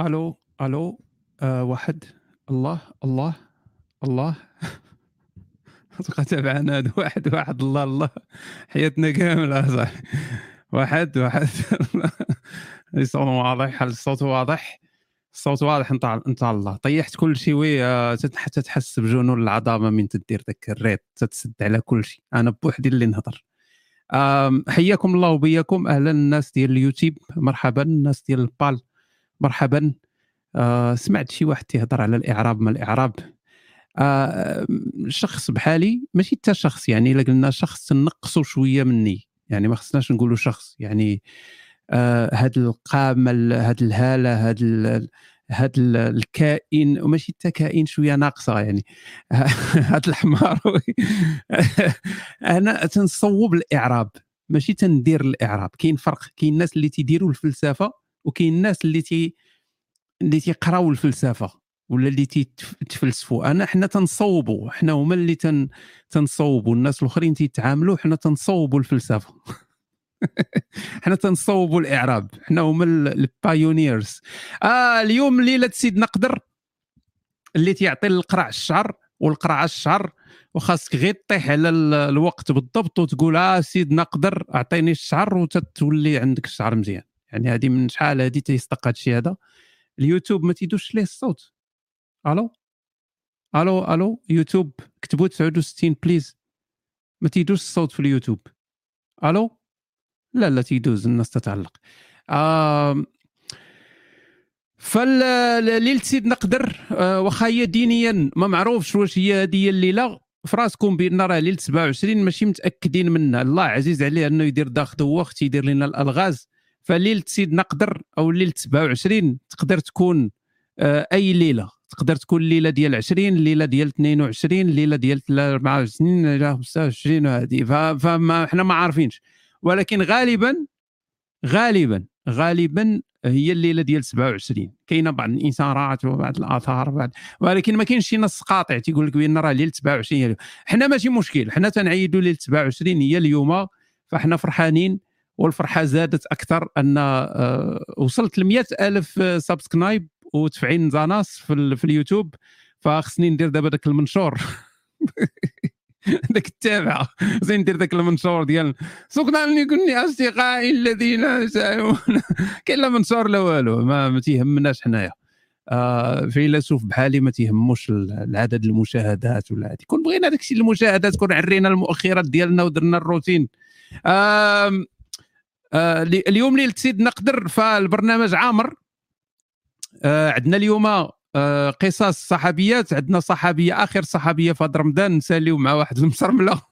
ألو ألو آه واحد. الله الله الله. تبقى تابعنا هذا واحد واحد. الله الله. حياتنا كاملة صح. واحد واحد. الصوت واضح. الصوت واضح؟ الصوت واضح. انت انت الله. طيحت كل شيء وي آه، حتى تحس بجنون العظامة من تدير ذاك الريت. تتسد على كل شيء أنا بوحدي اللي نهضر. حياكم الله وبياكم أهلا الناس ديال اليوتيوب. مرحبا الناس ديال البال. مرحبا. آه سمعت شي واحد تيهضر على الإعراب ما الإعراب؟ آه شخص بحالي ماشي حتى شخص يعني إلا قلنا شخص تنقصوا شوية مني. يعني ما خصناش نقولوا شخص يعني آه هاد القامة هاد الهالة هاد هاد الكائن وماشي حتى كائن شوية ناقصة يعني. هاد الحمار أنا تنصوب الإعراب ماشي تندير الإعراب. كاين فرق كاين الناس اللي تيديروا الفلسفة وكاين الناس اللي تي اللي تيقراو الفلسفة ولا اللي تيتفلسفوا أنا حنا تنصوبوا حنا هما اللي تن تنصوبوا الناس الآخرين تيتعاملوا حنا تنصوبوا الفلسفة. حنا تنصوبوا الإعراب. حنا هما ال pioneers آه اليوم ليلة سيدنا قدر اللي تيعطي القرع الشعر والقرع الشعر وخاصك غير طيح على الوقت بالضبط وتقول آه سيدنا قدر أعطيني الشعر وتتولي عندك الشعر مزيان. يعني هذه من شحال هذه تيصدق الشيء هذا؟ اليوتيوب ما تيدوش ليه الصوت. ألو؟ ألو؟ ألو؟ يوتيوب كتبوا 69 please. ما تيدوش الصوت في اليوتيوب. ألو؟ لا لا تيدوز الناس تتعلق. آه فليلة سيدنا قدر آه واخا هي دينيا. ما معروفش واش هي هذه الليلة. في راسكم بأن راه ليله 27 ماشي متأكدين منها. الله عزيز عليه أنه يدير داخل وقت يدير لنا الألغاز. فليلة سيدنا قدر أو ليلة 27 تقدر تكون آه أي ليلة. تقدر تكون الليلة ديال 20 الليلة ديال 22 الليلة ديال 24 25 وهذه. فما حنا ما عارفينش. ولكن غالبا غالبا غالبا هي الليلة ديال 27 كاينة بعض الانسانات وبعض الآثار بعض ولكن ما كاينش شي نص قاطع تيقول لك بأن راه ليلة 27 حنا ماشي مشكل. حنا تنعيدوا ليلة 27 هي اليوم. فاحنا فرحانين والفرحة زادت أكثر أن آه، وصلت ل ألف subscribe و90 زاناس في, في اليوتيوب. فخصني ندير دابا داك المنشور. ذاك التابع. زين ندير ذاك المنشور ديال سكنا لكل أصدقائي الذين يسألون. كاين لا منشور لا والو ما, ما تيهمناش حنايا. آه فيلسوف بحالي ما تيهموش العدد المشاهدات ولا هذه كون بغينا داك الشيء المشاهدات كون عرينا المؤخرات ديالنا ودرنا الروتين. آه آه اليوم ليلة سيدنا قدر فالبرنامج عامر. آه عندنا اليوم آه، قصص صحابيات عندنا صحابيه آخر صحابيه في رمضان. نساليو مع واحد المسرمله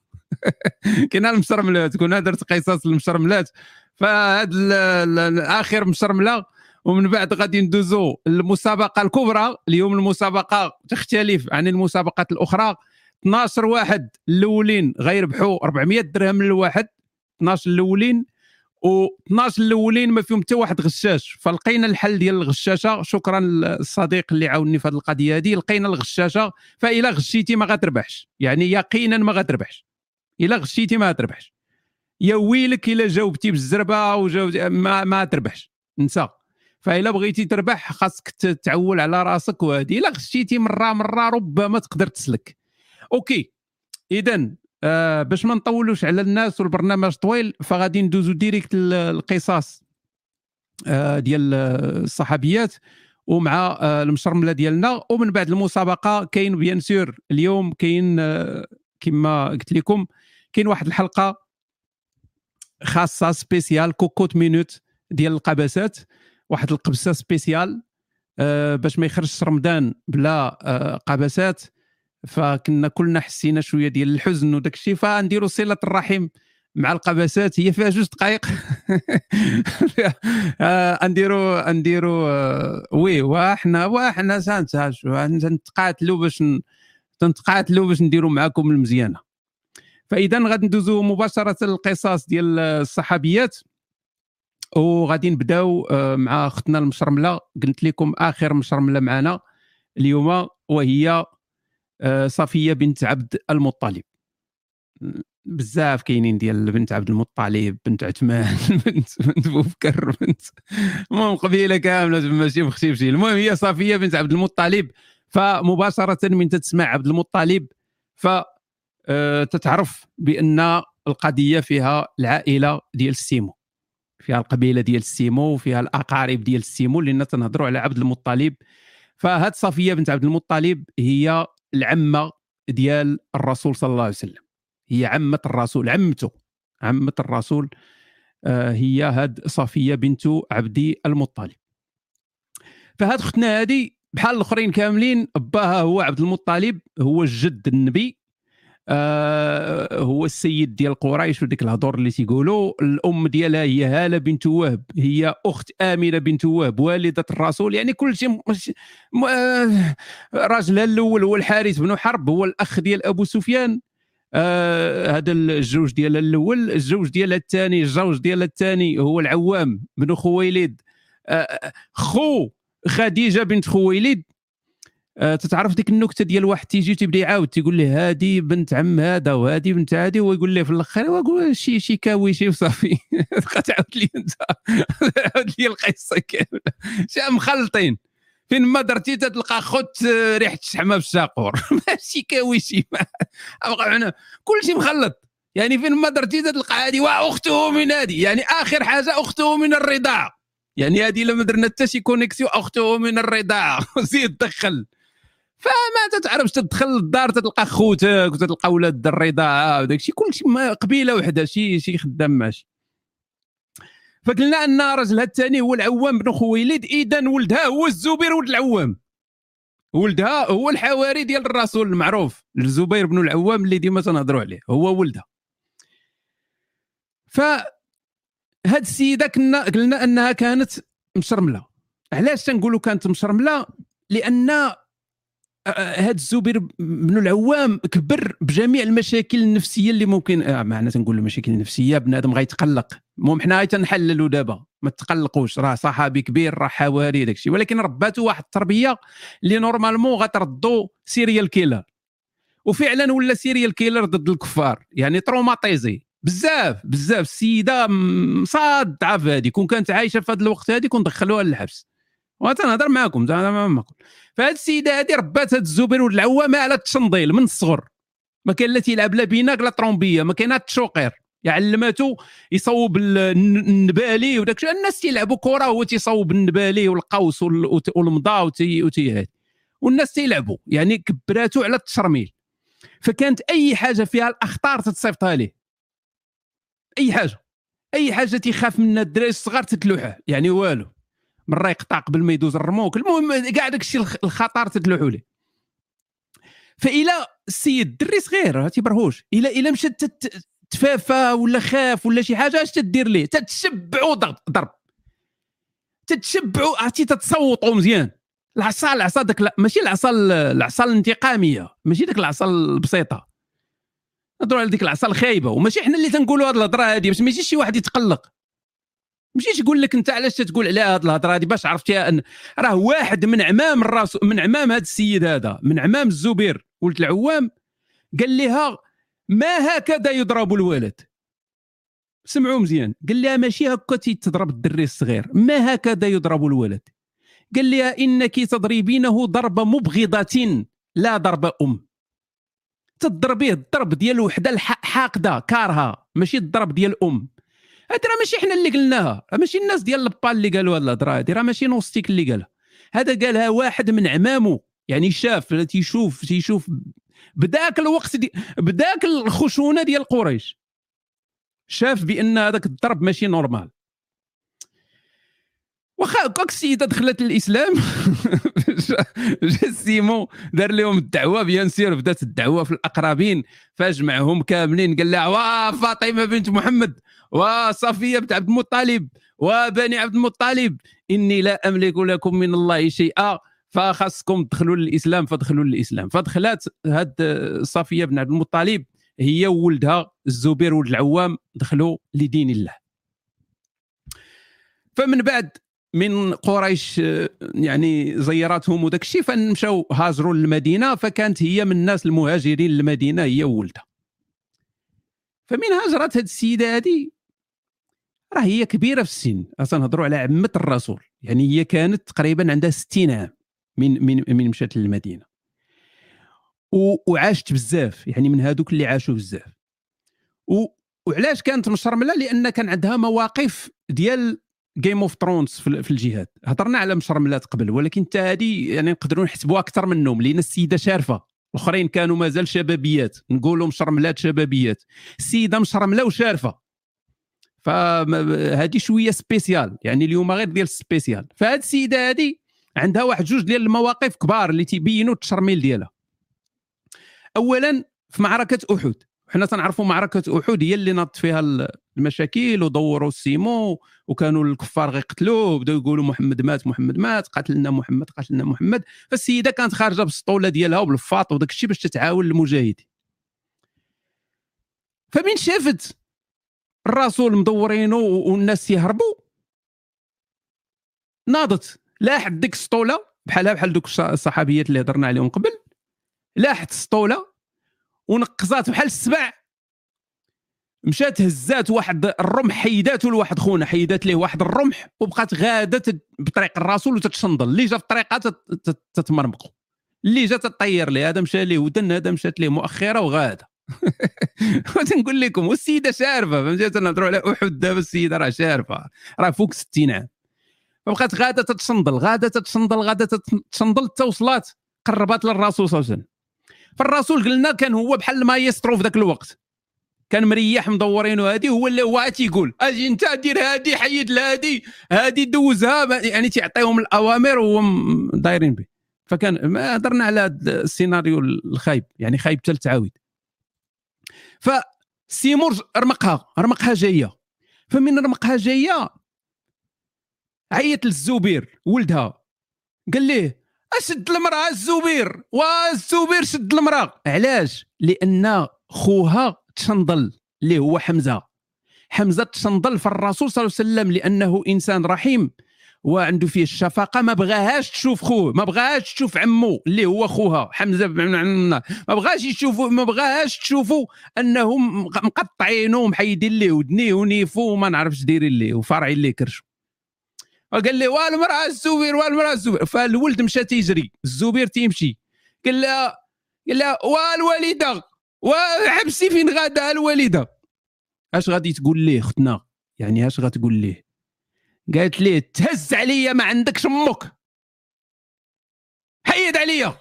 كاين المسرملات كنا درت قصص المسرملات فهاد آخر مسرمله ومن بعد غادي ندوزو المسابقة الكبرى. اليوم المسابقة تختلف عن المسابقات الأخرى. 12 واحد الأولين غيربحوا 400 درهم للواحد 12 الأولين و12 الأولين ما فيهم حتى واحد غشاش. فلقينا الحل ديال الغشاشة. شكرا للصديق اللي عاونني في هذه القضية هذه. لقينا الغشاشة. فإلا غشيتي ما غتربحش. يعني يقينا ما غتربحش. إلا غشيتي ما غتربحش. يا ويلك إلا جاوبتي بالزربة أو جاوبتي ما ما تربحش. انسى. فإلا بغيتي تربح خاصك تعول على راسك وهذه. إلا غشيتي مره مرة ربما تقدر تسلك. OK. اذا آه باش ما نطولوش على الناس والبرنامج طويل فغادي ندوزو direct القصص آه ديال الصحابيات ومع آه المشرملة ديالنا. ومن بعد المسابقة كاين bien sûr اليوم كاين آه كما قلت لكم كاين واحد الحلقة خاصة spécial cocotte-minute ديال القبسات واحد القبسة spécial آه باش ما يخرجش رمضان بلا آه قبسات فكنا كلنا حسينا شوية ديال الحزن وداك الشيء فنديروا صلة الرحم مع القبسات هي فيها جوج دقائق آه، نديروا نديروا آه، oui وحنا وحنا نتقاتلوا باش نتقاتلوا باش نديروا معكم المزيانة. فإذا غادي ندوزو مباشرة القصص ديال الصحابيات وغادي نبداو آه، مع أختنا المشرملة. قلت لكم آخر مشرملة معنا اليوم وهي صفية بنت عبد المطلب. بزاف كاينين ديال بنت عبد المطلب بنت عثمان بنت بنت بوبكر بنت المهم قبيلة كاملة ماشي مختلفين المهم هي صفية بنت عبد المطلب فمباشرة من تسمع عبد المطلب ف آه، تتعرف بأن القضية فيها العائلة ديال السيمو فيها القبيلة ديال السيمو وفيها الأقارب ديال السيمو لأن تنهضروا على عبد المطلب. فهاد صفية بنت عبد المطلب هي العمة ديال الرسول صلى الله عليه وسلم. هي عمة الرسول عمته عمة الرسول آه، هي هاد صفية بنت عبد المطلب. فهاد اختنا هذه بحال الآخرين كاملين باها هو عبد المطلب هو جد النبي. آه هو السيد ديال قريش وديك الهضور اللي تيقولوا الأم ديالها هي هالة بنت وهب هي أخت آمنة بنت وهب والدة الرسول يعني كل شيء آه راجلها الأول هو الحارث بن حرب هو الأخ ديال أبو سفيان. آه هذا الجوج ديالها الأول الزوج ديالها الثاني الزوج ديالها الثاني هو العوام بن خويلد. آه خو خديجة بنت خويلد آه تتعرف ديك النكتة ديال واحد تيجي تيبدأ يعاود تيقول له هادي بنت عم هذا وهادي بنت هادي ويقول له في الآخر وقول شي شي كاويشي وصافي. تعاود لي أنت. عاود لي القصة كاملة. شي مخلطين فين ما درتي تلقى خوت آه، ريحة الشحمة في الشاقور. ماشي كاويشي ما. كل شيء مخلط. يعني فين ما درتي تلقى هذه واخته من هذه يعني آخر حاجة أخته من الرضاعه يعني هذه لما درنا حتى شي كونيكسيون أخته من الرضاعه زيد دخل. فما تتعرفش تدخل للدار تلقى خوتك وتلقى ولاد الرضاعه وداك الشيء كلشي قبيلة وحدة شي شي خدام ماشي فقلنا أن راجلها الثاني هو العوام بن خويلد إذا ولدها هو الزبير ولد العوام. ولدها هو الحواري ديال الرسول المعروف الزبير بن العوام اللي ديما تنهضروا عليه هو ولدها. ف هاد السيدة كنا قلنا أنها كانت مشرملة. علاش تنقولوا كانت مشرملة؟ لأن هذا الزبير بن العوام كبر بجميع المشاكل النفسية اللي ممكن آه معنا تنقول المشاكل النفسيه بنادم غيتقلق. المهم حنا تنحللوا دابا ما تقلقوش راه صحابي كبير راه حواري داكشي. ولكن رباتو واحد التربية اللي نورمالمون غتردو سيريال كيلر وفعلا ولا سيريال كيلر ضد الكفار. يعني تروماتيزي بزاف بزاف. السيدة مصادعه في هذه كون كانت عايشة في هذا الوقت هذه كون دخلوها للحبس. وتنهضر معكم أنا ما نقول فهاد السيدة هذه ربات هاد الزبير ولد العوامة على التشنضيل من الصغر. ما كان لا تيلعب لا بيناك لا طرومبيه ما كاين التشوقير علماتو يصوب النبالي وداك الناس تيلعبوا كرة هو تيصوب النبالي والقوس والمضا وتي والناس تيلعبوا. يعني كبراتو على التشرميل. فكانت أي حاجة فيها الأخطار تتصيفطها ليه. أي حاجة. أي حاجة تيخاف منها الدراري الصغار تتلوحه. يعني والو. مره يقطع قبل ما يدوز الرموك. المهم كاع داك الشيء الخطر تدلوحوا ليه. فإلى السيد الدري صغير تيبرهوش إلى إلى مشى تفافى ولا خاف ولا شي حاجة اش تدير ليه؟ تتشبعوا ضرب. تتشبعوا عرفتي تتصوتوا مزيان. العصا العصا داك ماشي العصا العصا الانتقامية. ماشي داك العصا البسيطة. نهضروا على ديك العصا الخايبة. وماشي حنا اللي تنقولوا هذه الهضرة هذه باش ما يجيش شي واحد يتقلق. ماشي تقول لك أنت علاش تقول على هذه الهضرة هذه باش عرفتيها أن راه واحد من عمام الرسول من عمام هذا السيد هذا من عمام الزبير ولد العوام قال لها ما هكذا يضرب الولد سمعوا مزيان. قال لها ماشي هكا تضرب الدري الصغير ما هكذا يضرب الولد قال لها إنك تضربينه ضرب مبغضة لا ضرب أم. تضربيه الضرب ديال وحدة حاقدة كارهة ماشي الضرب ديال أم. هذه راه ماشي حنا اللي قلناها. راه ماشي الناس ديال البال اللي قالوا هذه الهضرة هذه راه ماشي نوستيك اللي قالها. هذا قالها واحد من عمامه يعني شاف تيشوف تيشوف بداك الوقت دي بداك الخشونة ديال قريش. شاف بأن هذاك الضرب ماشي normal. واخا هكاك السيده دخلت الاسلام جا السيمو دار لهم الدعوة bien sûr بدات الدعوة في الأقربين فاجمعهم كاملين قال لها وا فاطمة بنت محمد وصفيه بنت عبد المطلب وبني عبد المطلب إني لا أملك لكم من الله شيئا فخاصكم تدخلوا للإسلام فدخلوا للإسلام. فدخلت هاد صفية بن عبد المطلب هي وولدها الزبير ولد العوام دخلوا لدين الله. فمن بعد من قريش يعني زيراتهم وداك الشيء فمشاو هاجروا للمدينة فكانت هي من الناس المهاجرين للمدينة هي وولدها. فمن هاجرت هذه السيدة هذه راه هي كبيرة في السن. تنهضروا على عمة الرسول. يعني هي كانت تقريبا عندها 60 عام من من من مشات للمدينة. وعاشت بزاف. يعني من هذوك اللي عاشوا بزاف. وعلاش كانت مشرملة؟ لأن كان عندها مواقف ديال Game of Thrones في الجهاد. هضرنا على مشرملات قبل ولكن حتى هذه يعني نقدروا نحسبوها أكثر منهم لأن السيدة شارفة. الأخرين كانوا مازال شبابيات. نقولوا مشرملات شبابيات. السيدة مشرمله وشارفة. فهذه شوية spécial يعني اليوم غير ديال spécial. فهاد السيدة هذه عندها واحد جوج ديال المواقف كبار اللي تيبينوا التشرميل ديالها. اولا في معركة أحد. حنا تنعرفوا معركة أحد هي اللي ناضت فيها المشاكل ودوروا السيمو وكانوا الكفار غيقتلوه بداو يقولوا محمد مات محمد مات قتلنا محمد قتلنا محمد. فالسيدة كانت خارجة بالسطولة ديالها وبالفاط وداك الشيء باش تتعاون المجاهدين فمن شافت الرسول مدورينه والناس يهربوا؟ ناضت. لاحت ديك السطولة بحالها بحال دوك الصحابيات اللي هضرنا عليهم قبل لاحت السطولة ونقزات بحال السبع مشات هزات واحد الرمح حيداتو لواحد خونا حيدات ليه واحد الرمح وبقات غاده بطريق الرسول وتتشنضل. اللي جا في الطريقة تتمرمقوا اللي جا تطير ليه هذا مشى ليه ودن هذا مشات ليه مؤخرة وغادة. تنقول لكم والسيدة شارفه فهمتي تنهضروا على أحد دابا السيدة راه شارفه راه فوق 60 عام. فبقات غادة تتشنضل غادة تتشنضل غادة تتشنضل حتى وصلات قربات للرسول صلى الله عليه وسلم. فالرسول قلنا كان هو بحال المايسترو في ذاك الوقت. كان مريح مدورين وهادي هو اللي هو تيقول أجي انت دير هادي حيد لهادي هادي دوزها. يعني تيعطيهم الأوامر وهو دايرين به. فكان ما هضرنا على السيناريو الخايب يعني خايب حتى التعاود فسيمور رمقها رمقها جاية. فمن رمقها جاية عيط للزبير ولدها. قال ليه؟ أشد المرأة الزبير والزبير شد المرأة. علاش؟ لأن خوها تشنضل اللي هو حمزة. حمزة تشنضل في الرسول صلى الله عليه وسلم لأنه إنسان رحيم وعنده فيه الشفقة. ما بغاهاش تشوف خوه ما بغاهاش تشوف عمو اللي هو خوها حمزة. ما بغاش يشوفوا ما بغاهاش تشوفوا انهم مقطعينه ومحيدين ليه ودنيه ونيفو وما نعرفش دايرين ليه وفارعين ليه كرشو. قال لي والمراه الزبير والمراه الزبير. فالولد مشى تيجري الزبير تيمشي. قال لها قال لها والوالدة وحبسي فين غادا الوالدة. اش غادي تقول ليه اختنا يعني اش غتقول ليه؟ قالت ليه تهز عليا ما عندكش أمك. حيد عليا.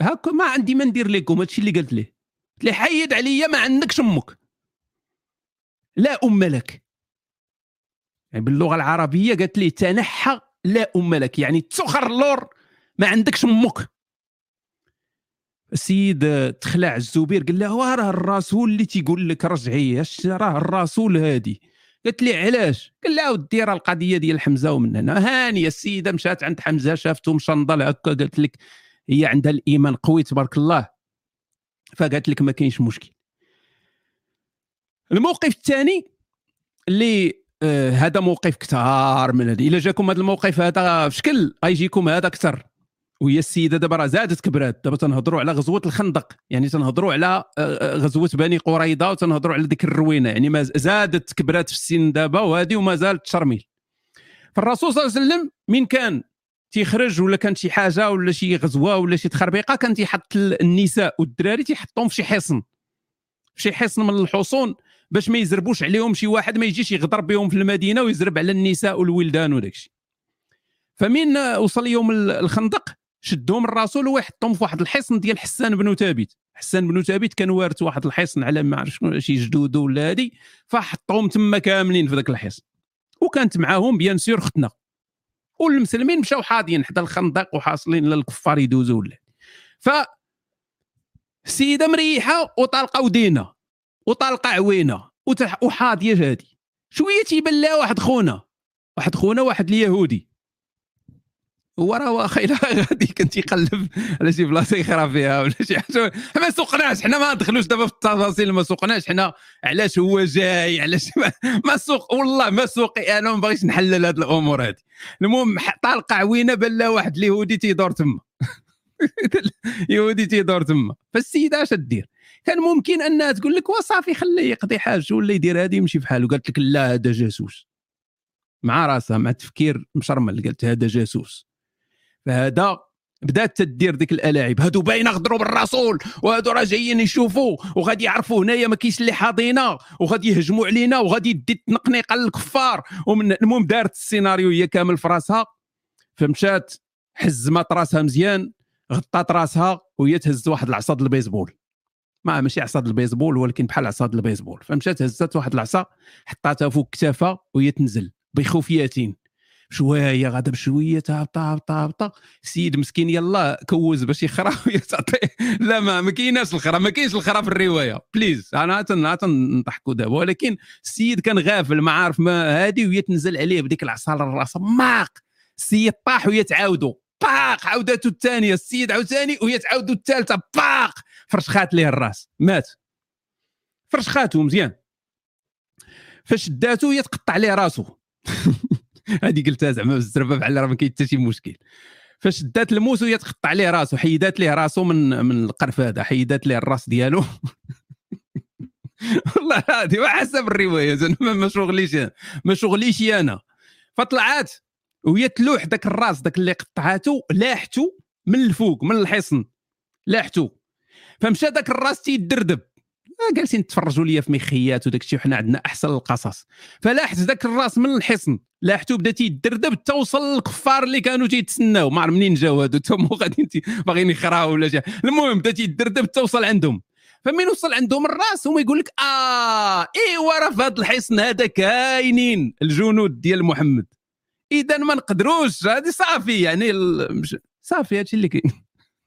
هاكا ما عندي ما ندير لكم هادشي اللي قالت ليه. قلت ليه حيد عليا ما عندكش أمك. لا أم لك. يعني باللغة العربية قالت لي تنحى لا أم لك. يعني تسخر اللور ما عندكش أمك. السيد تخلع الزبير قال له راه الرسول اللي تيقول لك رجعي راه الرسول هادي. قالت لي علاش؟ قال لها ودي راه القضية ديال حمزة ومن هنا. هانيه السيدة مشات عند حمزة شافته مشنضل هكا قالت لك هي عندها الإيمان قوي تبارك الله. فقالت لك ما كاينش مشكل. الموقف الثاني اللي هذا موقف كثار من هذا إلا جاكم هذا الموقف هذا في شكل غيجيكم هذا أكثر. وهي السيدة دابا راه زادت كبرات. دابا تنهضروا على غزوة الخندق. يعني تنهضروا على آه، آه، غزوة بني قريظه وتنهضروا على ديك الروينة. يعني ما زادت كبرات في السن دابا وهذه وما زالت تشرميل. فالرسول صلى الله عليه وسلم من كان تيخرج ولا كانت شي حاجة ولا شي غزوة ولا شي تخربيقة كان تيحط النساء والدراري تيحطهم في شي حصن. في شي حصن من الحصون. باش ما يزربوش عليهم شي واحد ما يجيش يغدر بهم في المدينة ويزرب على النساء والولدان وداك الشيء. فمن وصل يوم الخندق؟ شدهم الرسول ويحطهم في واحد الحصن ديال حسان بن ثابت. حسان بن ثابت كان وارث واحد الحصن على ما عرف شنو شي جدودو ولا هادي. فحطهم تما كاملين في ذاك الحصن. وكانت معاهم بيان سور ختنا. والمسلمين مشاو حاضيين حدا الخندق وحاصلين للكفار يدوزوا ولا. ف السيده مريحة وطالقة ودينة. وطالقه عوينة وحاضيه هادي. شوية تيبان لها واحد خونا؟ واحد خونا واحد اليهودي هو راه واخا الا غادي كنت يقلب على شي بلاصة يخرا فيها ولا شي حاجة. ما سوقناش حنا ما ندخلوش دابا في التفاصيل ما سوقناش. حنا علاش هو جاي؟ علاش ما, سوق والله ما سوقي أنا ما بغيتش نحلل هذه الأمور هذه المهم طالقه عوينة بان لا واحد اليهودي تيدور تما. يهودي تيدور تما. فالسيدة اش دير؟ كان ممكن انها تقول لك وصافي خليه يقضي حاجته ولا يدير هذه يمشي بحاله قالت لك لا هذا جاسوس. مع راسها مع تفكير مشرمل قالت هذا جاسوس. فهذا بدأت تدير ديك الالاعيب هادو باينه غدروا بالرسول وهادو راه جايين يشوفوا وغادي يعرفوا هنايا ما كاينش اللي حاضينا وغادي يهجموا علينا وغادي يدي التنقنيقه للكفار ومن المهم دارت السيناريو هي كامل في راسها. فمشات حزمت راسها مزيان غطات راسها وهي تهز واحد العصا البيسبول. ما ماشي عصا البيسبول ولكن بحال عصا البيسبول. فمشات هزت واحد العصا حطاتها فوق كتافها وهي تنزل بخفيتين شوية غادا بشوية هابطه هابطه هابطه السيد مسكين يلا كوز باش يخرا تعطيه لا ما ما كايناش الخرا ما كاينش الخرا في الرواية. بليز أنا تنضحكوا دابا. ولكن السيد كان غافل ما عارف ما هادي وهي تنزل عليه بديك العصا للراس ماق! السيد طاح وهي تعاودوا باق عاودته الثانية. السيد عاوتاني وهي تعاودوا الثالثة. باق! فرشخات ليه الراس؟ مات. فرشخاتو مزيان. فاش هي تقطع ليه راسو. هذه قلتها زعما بالزربة بحال راه ما كاين حتى شي مشكل. فاش دات الموس وهي تقطع ليه راسو حيدات ليه راسو من من القرف هذا حيدات ليه الراس ديالو. والله هذه حسب الرواية زعما ما شغليش ما شغليش أنا. فطلعات وهي تلوح ذاك الراس ذاك اللي قطعاتو لاحتو من الفوق من الحصن. لاحتو. فمشى ذاك الراس تيدردب. آه، جالسين تفرجوا ليا في مخيات وداك الشيء وحنا عندنا أحسن القصص. فلاحت ذاك الراس من الحصن. لاحتو بدا تيدردب توصل للكفار اللي كانوا تيتسناو. ما عرف منين جاو هادو تما غاديين باغيين يخراو ولا جا المهم بدا تيدردب توصل عندهم. فمن وصل عندهم الراس؟ هما يقول لك آه إيوا راه في هذا الحصن هذا كاينين. الجنود ديال محمد. اذا ما نقدروش. هذه صافي يعني صافي هادشي اللي كاين.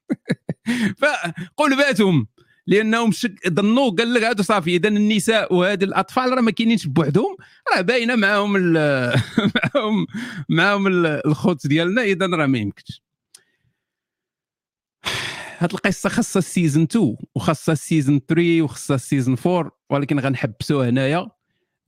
فقلباتهم لأنهم شك ظنوا قال لك هذا صافي إذا النساء وهذه الأطفال راه ما كاينينش بوحدهم راه باينة معاهم معاهم معاهم الخوت ديالنا إذا راه ما يمكنش. هاد القصة خاصها ال saison 2 وخاصها ال saison 3 وخاصها ال saison 4 ولكن غنحبسوها هنايا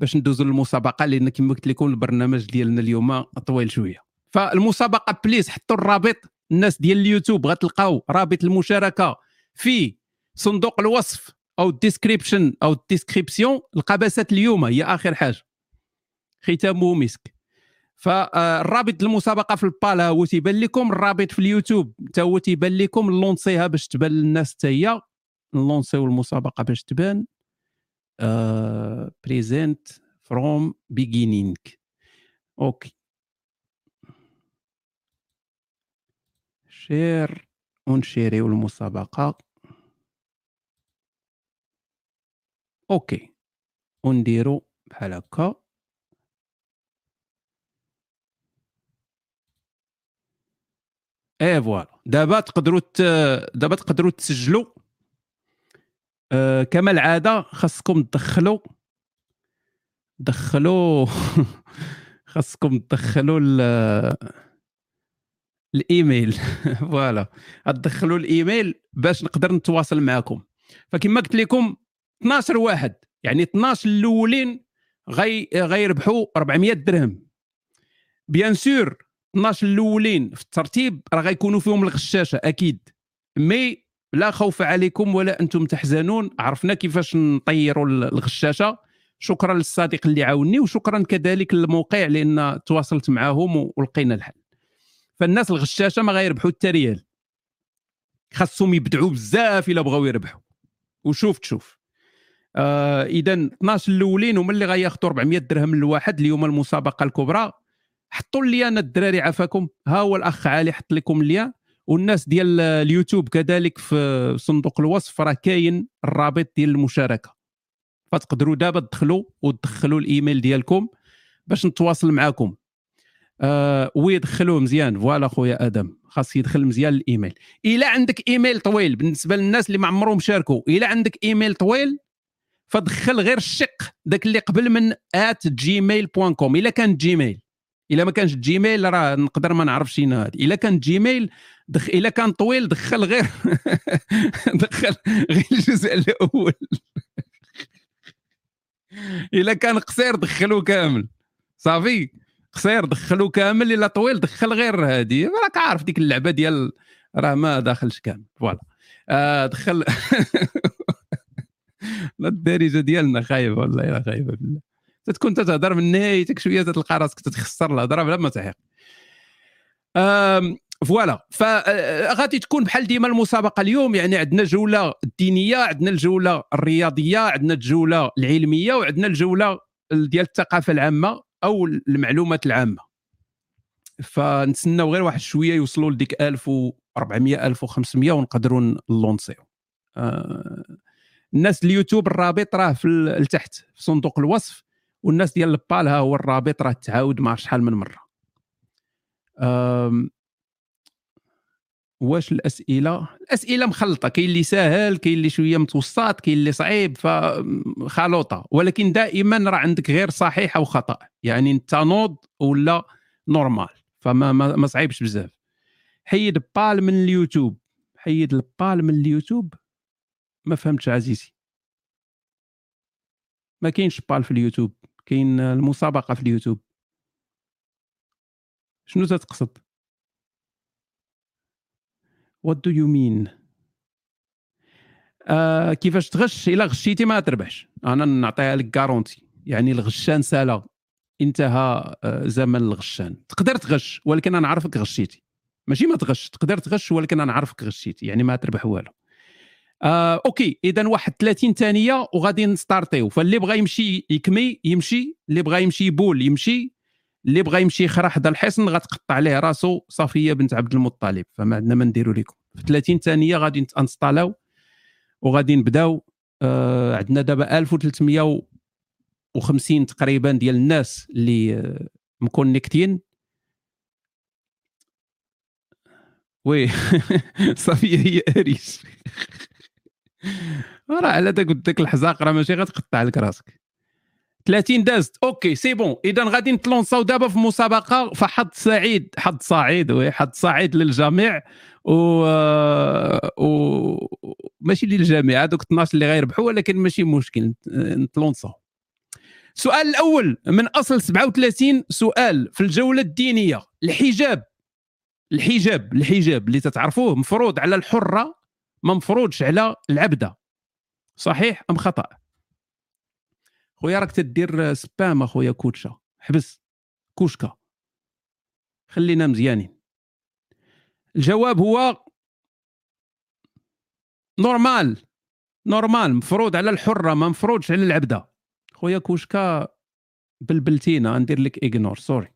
باش ندوزو للمسابقة لأن كما قلت لكم البرنامج ديالنا اليوم طويل شوية. فالمسابقة please حطوا الرابط الناس ديال اليوتيوب غتلقاو رابط المشاركة في صندوق الوصف أو ال description أو ال description القبسات اليوم هي آخر حاجة. ختامه مسك فالرابط المسابقة في البالا هو تيبان لكم الرابط في اليوتيوب حتى هو تيبان لكم نلونسيها باش تبان للناس حتى هي. نلونسيو المسابقة باش تبان. present from beginning OK. share ونشيريو المسابقة. OK. ونديرو بحال هكا اي voilà. دابا تقدروا دابا تقدروا تسجلوا. آه كما العادة خاصكم تدخلوا. دخلوا خاصكم تدخلوا الإيميل. voilà. تدخلوا الإيميل باش نقدر نتواصل معكم فكما قلت لكم 12 واحد يعني 12 الأولين غي غيربحوا 400 درهم. bien sûr 12 الأولين في الترتيب راه غيكونوا فيهم الغشاشه أكيد. mais لا خوف عليكم ولا أنتم تحزنون. عرفنا كيفاش نطيروا الغشاشه شكرا للصديق اللي عاوني وشكرا كذلك للموقع لأن تواصلت معاهم ولقينا الحل. فالناس الغشاشة ما غيربحوا حتى ريال خاصهم يبدعوا بزاف إلا بغاو يربحوا. وشوف تشوف. آه اذا 12 الأولين هما اللي غياخذوا 400 درهم للواحد اليوم المسابقة الكبرى. حطوا لي أنا الدراري عافاكم. ها هو الأخ علي حط لكم ال lien والناس ديال اليوتيوب كذلك في صندوق الوصف راه كاين الرابط ديال المشاركة. فتقدروا دابا تدخلوا وتدخلوا الإيميل ديالكم باش نتواصل معكم آه ويدخلوه مزيان. voilà خويا آدم خاص يدخل مزيان الإيميل. إلا عندك إيميل طويل بالنسبة للناس اللي ما عمرهم شاركوا إلا عندك إيميل طويل فدخل غير الشق داك اللي قبل من at Gmail point com. إلا كان جيميل إلا ما كانش جيميل راه نقدر ما نعرفش شنو هذه إلا كان جيميل دخ... إلا كان طويل دخل غير دخل غير الجزء الأول. إلا كان قصير دخلوه كامل. صافي؟ قصير دخلوه كامل إلا طويل دخل غير هذه راك عارف ديك اللعبة ديال راه ما داخلش كامل. voilà. آه دخل الدارجة ديالنا خايبة والله الا خايبة بالله. تكون تتهضر من نيتك شوية تلقى راسك تتخسر الهضرة بلا ما تعيق voilà. فغادي تكون بحال ديما المسابقة اليوم يعني عندنا الجوله الدينية عندنا الجولة الرياضية عندنا الجولة العلمية وعندنا الجولة ديال الثقافة العامة. أو المعلومات العامة. فنتسناو غير واحد شوية يوصلوا لديك 1400 1500 ونقدروا نلونسيو. آه الناس اليوتيوب الرابط راه في لتحت في صندوق الوصف والناس ديال البال ها هو الرابط راه تعاود مع شحال من مرة. واش الأسئلة؟ الأسئلة مخلطة كاين اللي ساهل كاين اللي شوية متوسط كاين اللي صعيب فخلوطه ولكن دائما راه عندك غير صحيح أو خطأ. يعني أنت نوض ولا نورمال فما ما, صعيبش بزاف. حيد بال من اليوتيوب. حيد البال من اليوتيوب؟ ما فهمتش عزيزي. ما كاينش بال في اليوتيوب. كاين المسابقة في اليوتيوب. شنو تتقصد؟ what do you mean كيفاش تغش؟ إلا غشيتي ما تربحش. أنا نعطيها لك garantie يعني الغشان سالا. انتهى آه، زمن الغشان. تقدر تغش ولكن أنا عارفك غشيتي. ماشي ما تغش. تقدر تغش ولكن أنا عارفك غشيتي. يعني ما تربح والو. آه، okay. إذا واحد 30 ثانية وغادي نستارتيو. فاللي بغى يمشي يكمي يمشي. اللي بغى يمشي يبول يمشي. اللي بغى يمشي يخرى حدا الحصن غتقطع عليه راسو صفيه بنت عبد المطلب. فما عندنا ما نديرو لكم. في 30 ثانية غادي انستالاو وغادي نبداو. آه عندنا دابا 1350 تقريبا ديال الناس اللي آه مكونيكتين. oui صافية هي أريس. راه على داك داك الحزاق راه ماشي غتقطع لك راسك. 30 دازت okay c'est bon. إذا غادي نتلونساو دابا في مسابقة فحظ سعيد. حظ سعيد oui حظ سعيد للجميع. و, و... ماشي للجميع هذوك 12 اللي غيربحوا ولكن ماشي مشكل. نتلونساو. السؤال الأول من أصل 37 سؤال في الجولة الدينية. الحجاب. الحجاب الحجاب اللي تتعرفوه مفروض على الحرة ما مفروضش على العبدة. صحيح أم خطأ؟ خويا راك تدير spam أخويا كوتشا. حبس. كوشكا. خلينا مزيانين. الجواب هو normal normal مفروض على الحرة ما مفروضش على العبدة. خويا كوشكا بلبلتينا ندير لك ignore sorry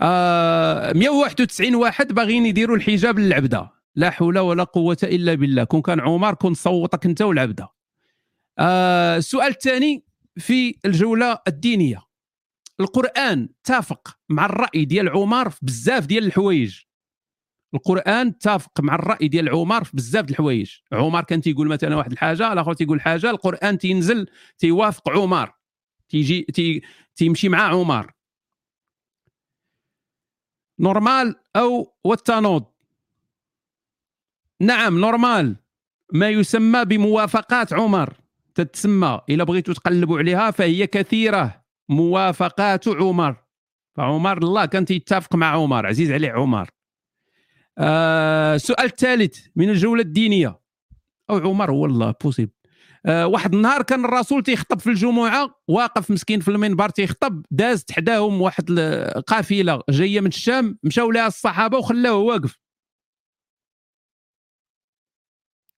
آه 191 واحد باغيين يديروا الحجاب للعبدة. لا حول ولا قوة إلا بالله. كون كان عمر كون صوتك أنت والعبدة. آه السؤال الثاني. في الجولة الدينية. القرآن اتفق مع الرأي ديال عمر في بزاف ديال الحوايج. القرآن اتفق مع الرأي ديال عمر في بزاف ديال الحوايج. عمر كان تيقول مثلا واحد الحاجة الآخر تيقول حاجة القرآن تينزل تيوافق عمر. تيجي تي تيمشي مع عمر. normal أو والتنوض نعم normal. ما يسمى بموافقات عمر. تتسمى الا بغيتوا تقلبوا عليها فهي كثيرة. موافقات عمر. فعمر الله كان يتفق مع عمر عزيز عليه عمر. آه السؤال الثالث من الجولة الدينية. أو عمر هو الله بوسيبل آه واحد النهار كان الرسول تيخطب في الجمعة واقف مسكين في المنبر تيخطب دازت حداهم واحد القافله جاية من الشام مشاو لها الصحابة وخلاوه واقف.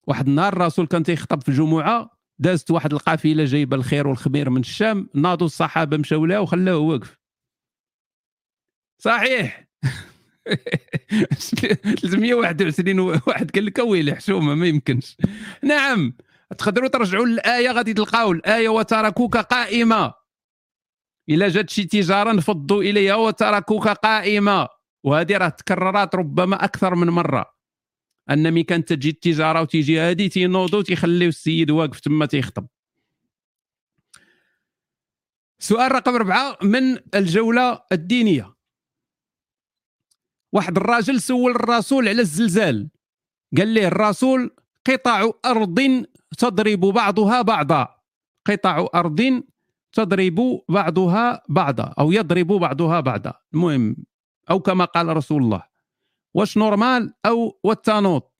واحد النهار الرسول كان تيخطب في الجمعة دازت واحد القافله جايبه الخير والخمير من الشام ناضوا الصحابة مشاو لها وخلاوه واقف صحيح. 321 واحد قال لك ويلي حشومة ما يمكنش. نعم. تقدروا ترجعوا للآية غادي تلقاو الآية وتركوك قائمه إلا جات شي تجارة نفضوا إليها وتركوك قائمه وهذه راه تكررات ربما أكثر من مرة. أن ملي كانت تجي التجارة وتيجي هادي تينوضوا تيخليو السيد واقف تما تيخطب. سؤال رقم أربعة من الجولة الدينية؟ واحد الراجل سول الرسول على الزلزال. قال له الرسول قطع أرض تضرب بعضها بعضا. قطع أرض تضرب بعضها بعضا أو يضرب بعضها بعضا. المهم أو كما قال رسول الله. واش نورمال أو والتانوط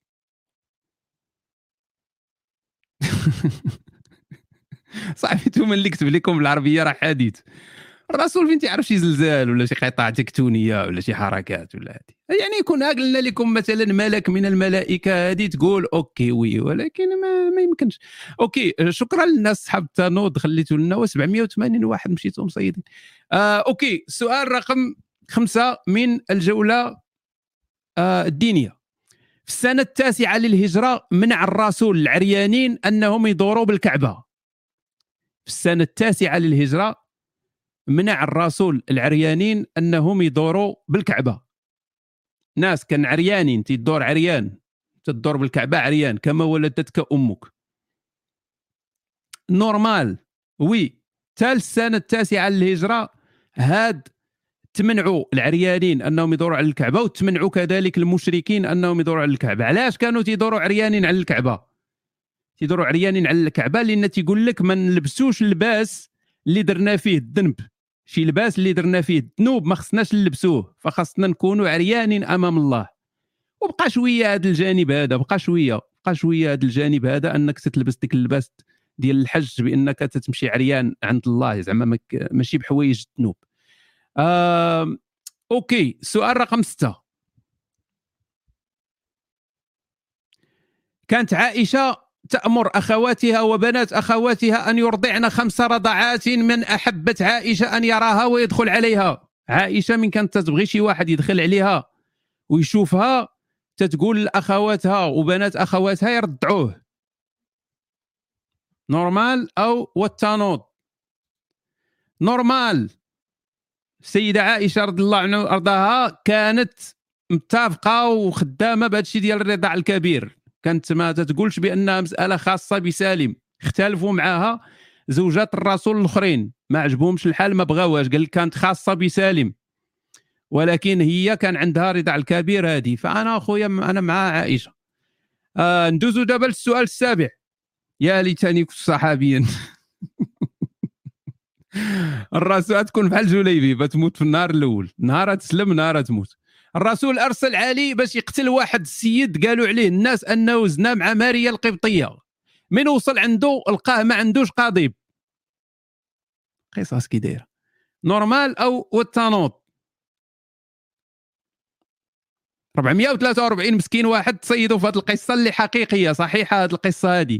صاحبي أنتم اللي كتب لكم بالعربية راه حديث. الرسول فين تعرف شي زلزال ولا شي قطع تكتونية ولا شي حركات ولا هذه يعني كنا قلنا لكم مثلا ملك من الملائكة هذه تقول أوكي وي ولكن ما, ما يمكنش. أوكي شكرا للناس صحاب التانود خليتوا لنا 780 واحد مشيتوا مصيدين. آه أوكي سؤال رقم خمسة من الجولة. آه الدينية. في السنة التاسعة للهجرة منع الرسول العريانين أنهم يدوروا بالكعبة. في السنة التاسعة للهجرة منع الرسول العريانين أنهم يدوروا بالكعبة. ناس كان عريانين تدور عريان تدور بالكعبة عريان كما ولدتك أمك. normal. oui تال السنة التاسعة للهجرة هاد تمنعوا العريانين أنهم يدوروا على الكعبة وتمنعوا كذلك المشركين أنهم يدوروا على الكعبة. علاش كانوا تيدوروا عريانين على الكعبة؟ تيدوروا عريانين على الكعبة لأن تيقول لك ما نلبسوش اللباس اللي درنا فيه الذنب. شي لباس اللي درنا فيه الذنوب ما خصناش نلبسوه فخصنا نكونوا عريانين أمام الله. وبقى شوية هذا الجانب هذا بقى شوية بقى شوية هذا الجانب هذا أنك تلبس ديك اللباس ديال الحج بأنك تتمشي عريان عند الله. زعما ماشي بحوايج الذنوب. آه أوكي سؤال رقم ستة. كانت عائشة تأمر أخواتها وبنات أخواتها أن يرضعن خمس رضعات من أحبت عائشة أن يراها ويدخل عليها. عائشة من كانت تبغي شي واحد يدخل عليها ويشوفها تتقول لأخواتها وبنات أخواتها يرضعوه. normal أو والتانوض normal. السيدة عائشة رضي الله عنها وأرضاها كانت متفقة وخدامة بهذا الشيء ديال الرضاع الكبير. كانت ما تقولش بأنها مسألة خاصة بسالم. اختلفوا معها زوجات الرسول الأخرين. ما عجبهمش الحال ما بغاوهاش. قال كانت خاصة بسالم. ولكن هي كان عندها رضاع الكبير هذه. فأنا أخويا أنا مع عائشة. آه ندوزو دابا للسؤال السابع. يا ليتني كنت صحابيا. الرسول تكون بحال جليبي بتموت في النهار الأول. نهار تسلم نهار تموت. الرسول أرسل علي باش يقتل واحد السيد قالوا عليه الناس أنه زنا مع ماريا القبطية. من وصل عنده لقاه ما عندوش قضيب. قصص كي دايرة. normal أو والتانوط 443 مسكين واحد تصيدوا في هذه القصة اللي حقيقية صحيحة هذه القصة هذه.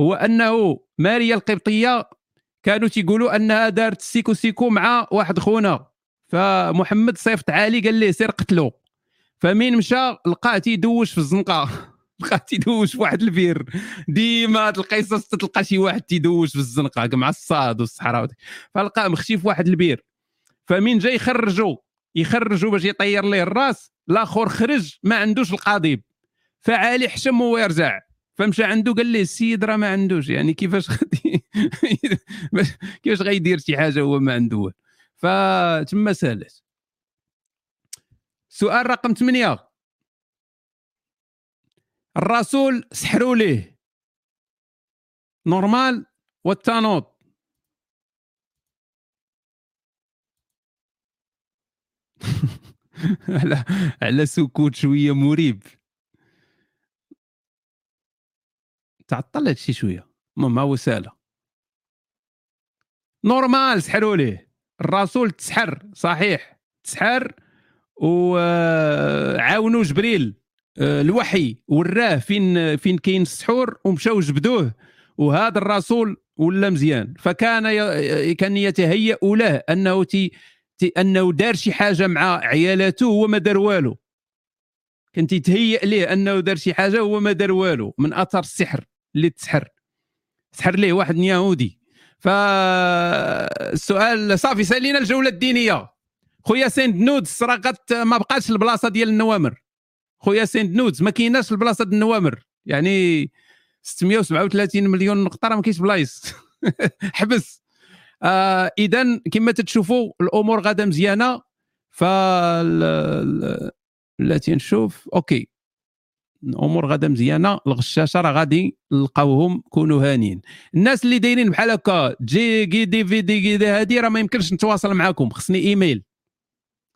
هو أنه ماريا القبطية كانوا تيقولوا أنها دارت سيكو سيكو مع واحد خونا. فمحمد صيفط علي قال ليه سير قتلو. فمين مشى؟ لقاه تيدوش في الزنقة. لقاه تيدوش في واحد البير. ديما القصص تلقى شي واحد تيدوش في الزنقة. مع الصهد والصحراء فلقاه مخشي في واحد البير. فمين جا يخرجوا يخرجوا باش يطير ليه الراس. الآخر خرج ما عندوش القضيب فعالي حشم ويرجع. فمشى عنده قال ليه السيد راه ما عندوش؟ يعني كيفاش غادي كيفاش غيدير شي حاجة هو ما عنده فتما سالت. سؤال رقم ثمانية. الرسول سحروا ليه. نورمال والتانوط على على سكوت شوية مريب. تعطلت شي شوية. المهم هو ساله normal سحروا ليه. الرسول تسحر صحيح. تسحر وعاونوا جبريل آه، الوحي وراه فين فين كاين السحور ومشاو جبدوه. وهذا الرسول ولا مزيان. فكان كان يتهيأ له أنه تي أنه دار شي حاجة مع عيالاته وهو ما دار والو. كان تيتهيأ ليه أنه دار شي حاجة وهو ما دار والو من أثر السحر. اللي تسحر. سحر ليه واحد يهودي فالسؤال صافي سألينا الجولة الدينية. خويا send nudes راه ما بقاش البلاصة ديال النوامر. خويا send nudes ما كايناش البلاصة ديال النوامر. يعني 637 مليون نقطة راه ما كاينش بلايص. حبس. آه اذا كما تتشوفوا الأمور غاده مزيانة. ف التي نشوف OK. الأمور غاده مزيانة الغشاشة راه غادي نلقاوهم كونوا هانيين. الناس اللي دايرين بحال هكا جي في دي كي دي هادي راه ما يمكنش نتواصل معكم خصني إيميل.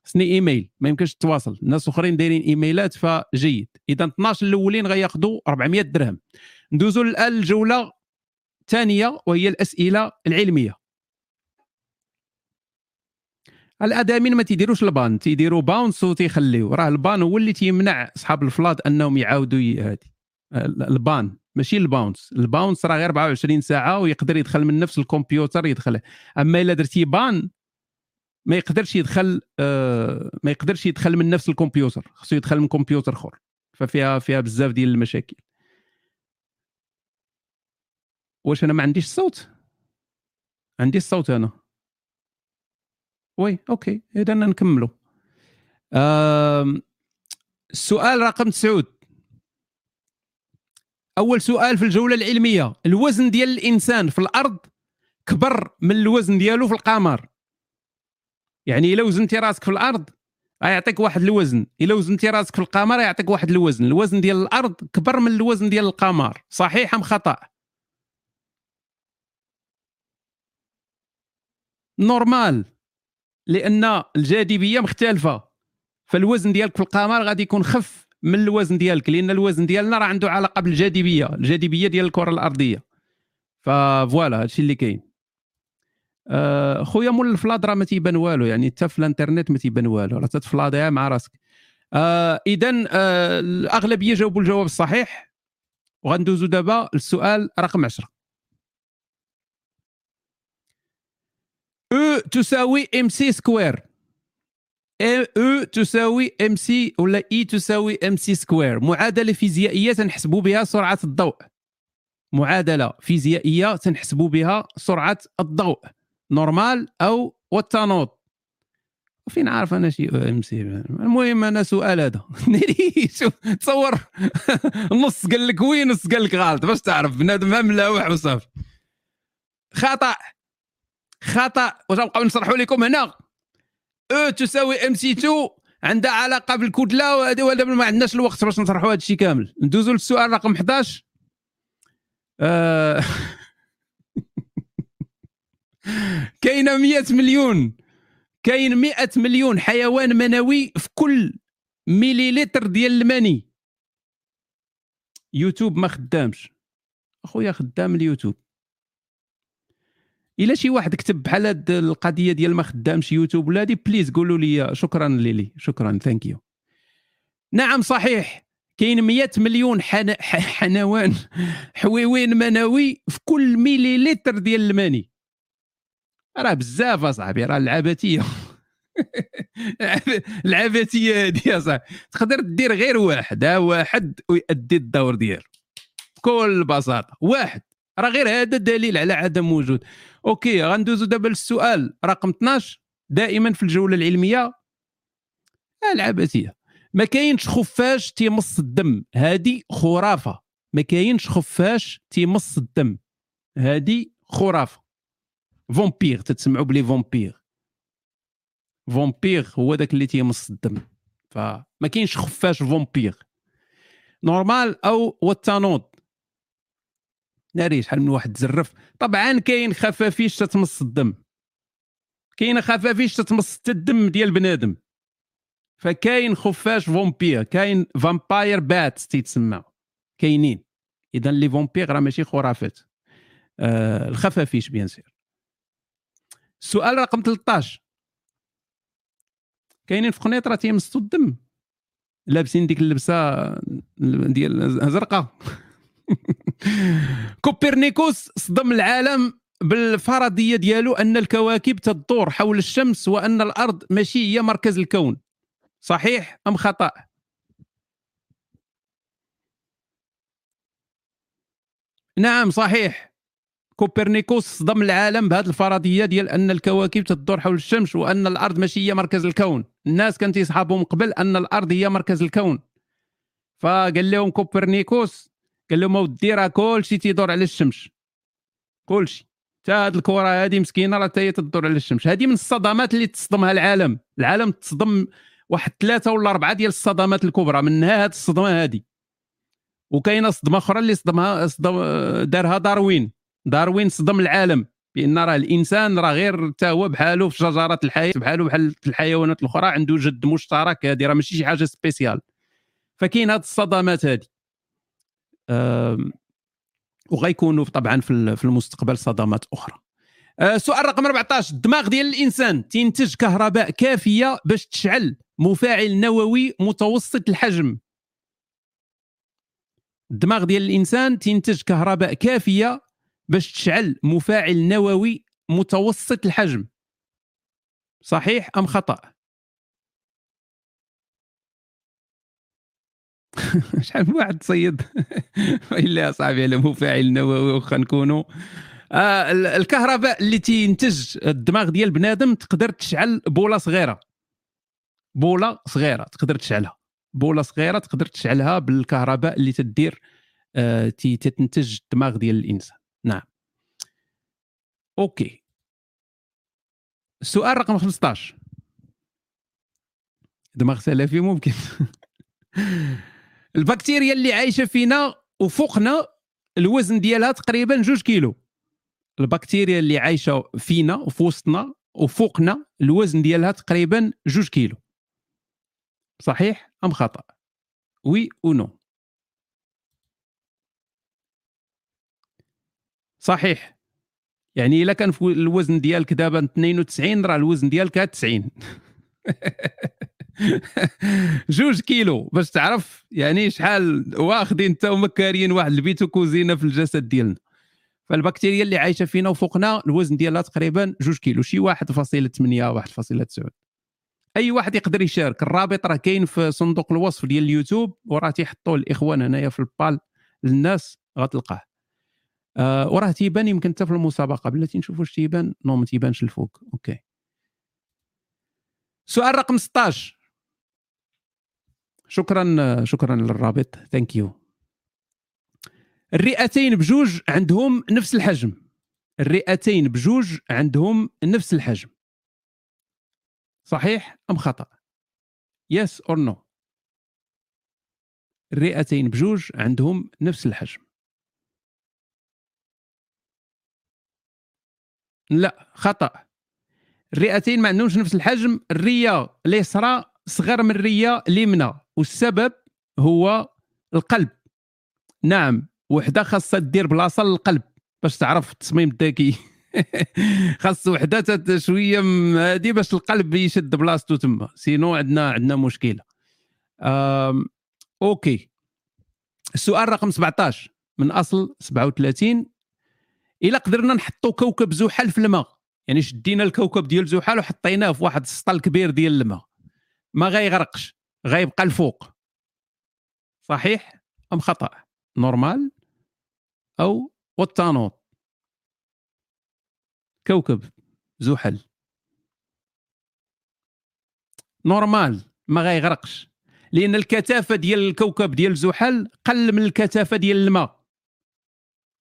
خصني إيميل. ما يمكنش تواصل الناس أخرين دايرين إيميلات فجيد. إذا 12 الأولين غياخذوا 400 درهم. ندوزو الان الجوله الثانية وهي الأسئلة العلمية. ال admin ما تيديروش ال ban تيديروا bounce وتيخليو راه ال ban هو اللي تيمنع أصحاب ال flood أنهم يعاودوا هادي. ال ban ماشي ال bounce. ال bounce راه غير 24 ساعة ويقدر يدخل من نفس الكمبيوتر يدخل أما إلا درتي ban ما يقدرش يدخل آه ما يقدرش يدخل من نفس الكمبيوتر. خصو يدخل من كمبيوتر أخر. ففيها فيها بزاف ديال المشاكل. واش أنا ما عنديش الصوت؟ عندي الصوت أنا. oui OK اذا نكملوا. السؤال رقم تسعود. أول سؤال في الجولة العلمية. الوزن ديال الإنسان في الأرض كبر من الوزن ديالو في القمر. يعني إلا وزنتي راسك في الأرض غيعطيك واحد الوزن. إلا وزنتي راسك في القمر يعطيك واحد الوزن. الوزن ديال الأرض كبر من الوزن ديال القمر. صحيح أم خطأ؟ نورمال. لأن الجاذبية مختلفة. فالوزن ديالك في القمر غادي يكون خف من الوزن ديالك لأن الوزن ديالنا راه عنده علاقة بالجاذبية الجاذبية ديال الكرة الأرضية. ففوالا هادشي اللي كاين. آه خويا مول ال flood راه ما تيبان والو يعني حتى في الانترنت ما تيبان والو. راه تتفلاضيها مع راسك. آه اذا آه الأغلبية جاوبوا الجواب الصحيح. وغندوزو دابا للسؤال رقم 10 E تساوي MC square E تساوي MC ولا E تساوي MC square معادله فيزيائيه تنحسبوا بها سرعه الضوء معادله فيزيائيه تنحسبوا بها سرعه الضوء normal أو والتنوض فين عارف أنا شي MC المهم أنا سؤال هذا. تصور. نص قال لك وين نص قال لك غلط. باش تعرف. بنادم ملاوح وصافي خطأ. خطأ. واش نبقاو نشرحوا لكم هنا. E تساوي MC 2 عندها علاقة بالكتله وهذه ولا ما عندناش الوقت باش نشرحوا هذا الشيء كامل. ندوزوا للسؤال رقم 11 آه. كاينة 100 مليون. كاين 100 مليون حيوان منوي في كل مليلتر ديال المني. يوتيوب ما خدامش. أخويا خدام اليوتيوب. إلا شي واحد كتب بحال هاد القضية ديال ما خدامش يوتيوب ولا هادي please قولوا لي شكرا ليلي شكرا thank you نعم صحيح. كاين 100 مليون حن... حنوان حويوين منوي في كل مليلتر ديال المني. راه بزاف أصاحبي راه العبثية العبثية هذه يا صاحبي. تقدر دير غير واحد ها واحد ويؤدي الدور ديالو. بكل بساطة واحد. راه غير هذا دليل على عدم وجود. okay غندوزو دابا للسؤال رقم 12 دائما في الجولة العلمية. العبثيه ما كاينش خفاش تيمص الدم. هذه خرافة. ما كاينش خفاش تيمص الدم. هذه خرافة. vampire تتسمعوا بلي vampire vampire هو داك اللي تيمص الدم. فما كاينش خفاش vampire normal أو والتانود ناري شحال من واحد زرف طبعا كاين خفافيش تتمص الدم. كاين خفافيش تتمص الدم ديال بنادم. فكاين خفاش vampire كاين vampire bat تيتسمى كاينين. اذا les vampires راه ماشي خرافات. آه الخفافيش bien sûr. السؤال رقم 13 كاينين في قنيطرة تيمصوا الدم؟ لابسين ديك اللبسة ديال زرقاء. كوبرنيكوس صدم العالم بالفرضية ديالو أن الكواكب تدور حول الشمس وأن الأرض ماشي هي مركز الكون. صحيح أم خطأ؟ نعم صحيح. كوبرنيكوس صدم العالم بهذه الفرضية ديال أن الكواكب تدور حول الشمس وأن الأرض ماشي هي مركز الكون. الناس كانت يصحابهم قبل أن الأرض هي مركز الكون. فقال لهم كوبرنيكوس قال لهم اودي راه كلشي تيدور على الشمس. كلشي. حتى هاد الكرة هادي مسكينة راه هي تدور على الشمس. هادي من الصدمات اللي تصدمها العالم. العالم تصدم واحد ثلاثة ولا أربعة ديال الصدمات الكبرى. منها هاد الصدمة هادي. وكاينة صدمة أخرى اللي صدمها صدم دارها داروين. داروين صدم العالم. بأن راه الإنسان راه غير حتى هو بحاله في شجرة الحياة بحاله بحال الحيوانات الأخرى. عنده جد مشترك هذه راه ماشي شي حاجة spécial فكاين هاد الصدمات هذه وغيكونوا طبعا في المستقبل صدمات أخرى. آه، رقم 14 الدماغ ديال الإنسان تنتج كهرباء كافية باش تشعل مفاعل نووي متوسط الحجم؟ الدماغ ديال الإنسان تنتج كهرباء كافية باش تشعل مفاعل نووي متوسط الحجم. صحيح أم خطأ؟ شحال من واحد تصيد إلا صاحبي على مفاعل نووي واخا نكونوا آه الكهرباء اللي تينتج الدماغ ديال بنادم تقدر تشعل بوله صغيرة. بوله صغيرة تقدر تشعلها. بوله صغيرة تقدر تشعلها بالكهرباء اللي تدير آه تنتج الدماغ ديال الإنسان. نعم. okay. السؤال رقم 15 دماغ سلفي ممكن. البكتيريا اللي عايشة فينا وفوقنا الوزن ديالها تقريبا جوج كيلو. البكتيريا اللي عايشة فينا وفي وسطنا وفوقنا الوزن ديالها تقريبا جوج كيلو. صحيح أم خطأ؟ oui ou non. صحيح. يعني إلا كان في الوزن ديالك دابا 92 راه الوزن ديالك 90 جوج كيلو باش تعرف يعني شحال واخدين انت ومكارين واحد البيت وكوزينة في الجسد ديالنا. فالبكتيريا اللي عايشة فينا وفوقنا الوزن ديالها تقريبا جوج كيلو شي 1.8 1.9 أي واحد يقدر يشارك. الرابط راه كاين في صندوق الوصف ديال اليوتيوب وراه تيحطوه الإخوان هنايا في البال للناس غتلقاه. آه وراه تيبان يمكن حتى في المسابقة. بلاتي نشوف واش تيبان. non ما تيبانش الفوق. okay. سؤال رقم 16 شكرا شكرا للرابط. thank you الرئتين بجوج عندهم نفس الحجم. الرئتين بجوج عندهم نفس الحجم. صحيح أم خطأ؟ yes or no الرئتين بجوج عندهم نفس الحجم. لا خطأ. الرئتين ما عندهمش نفس الحجم. الريه اليسرى صغر من الريه اليمنى. والسبب هو القلب. نعم وحدة خاصها دير بلاصة للقلب باش تعرف التصميم الذكي. خاص وحدة شوية هادي باش القلب يشد بلاصتو تما sinon عندنا عندنا مشكلة. أم... okay. السؤال رقم 17 من أصل 37 إلا قدرنا نحطوا كوكب زحل في الماء. يعني شدينا الكوكب ديال زحل وحطيناه في واحد السطل كبير ديال الماء. ما غيغرقش. غيبقى الفوق صحيح أم خطأ؟ normal أو والتانوط كوكب زحل نورمال ما غيغرقش. لأن الكثافة ديال الكوكب ديال زحل قل من الكثافة ديال الماء.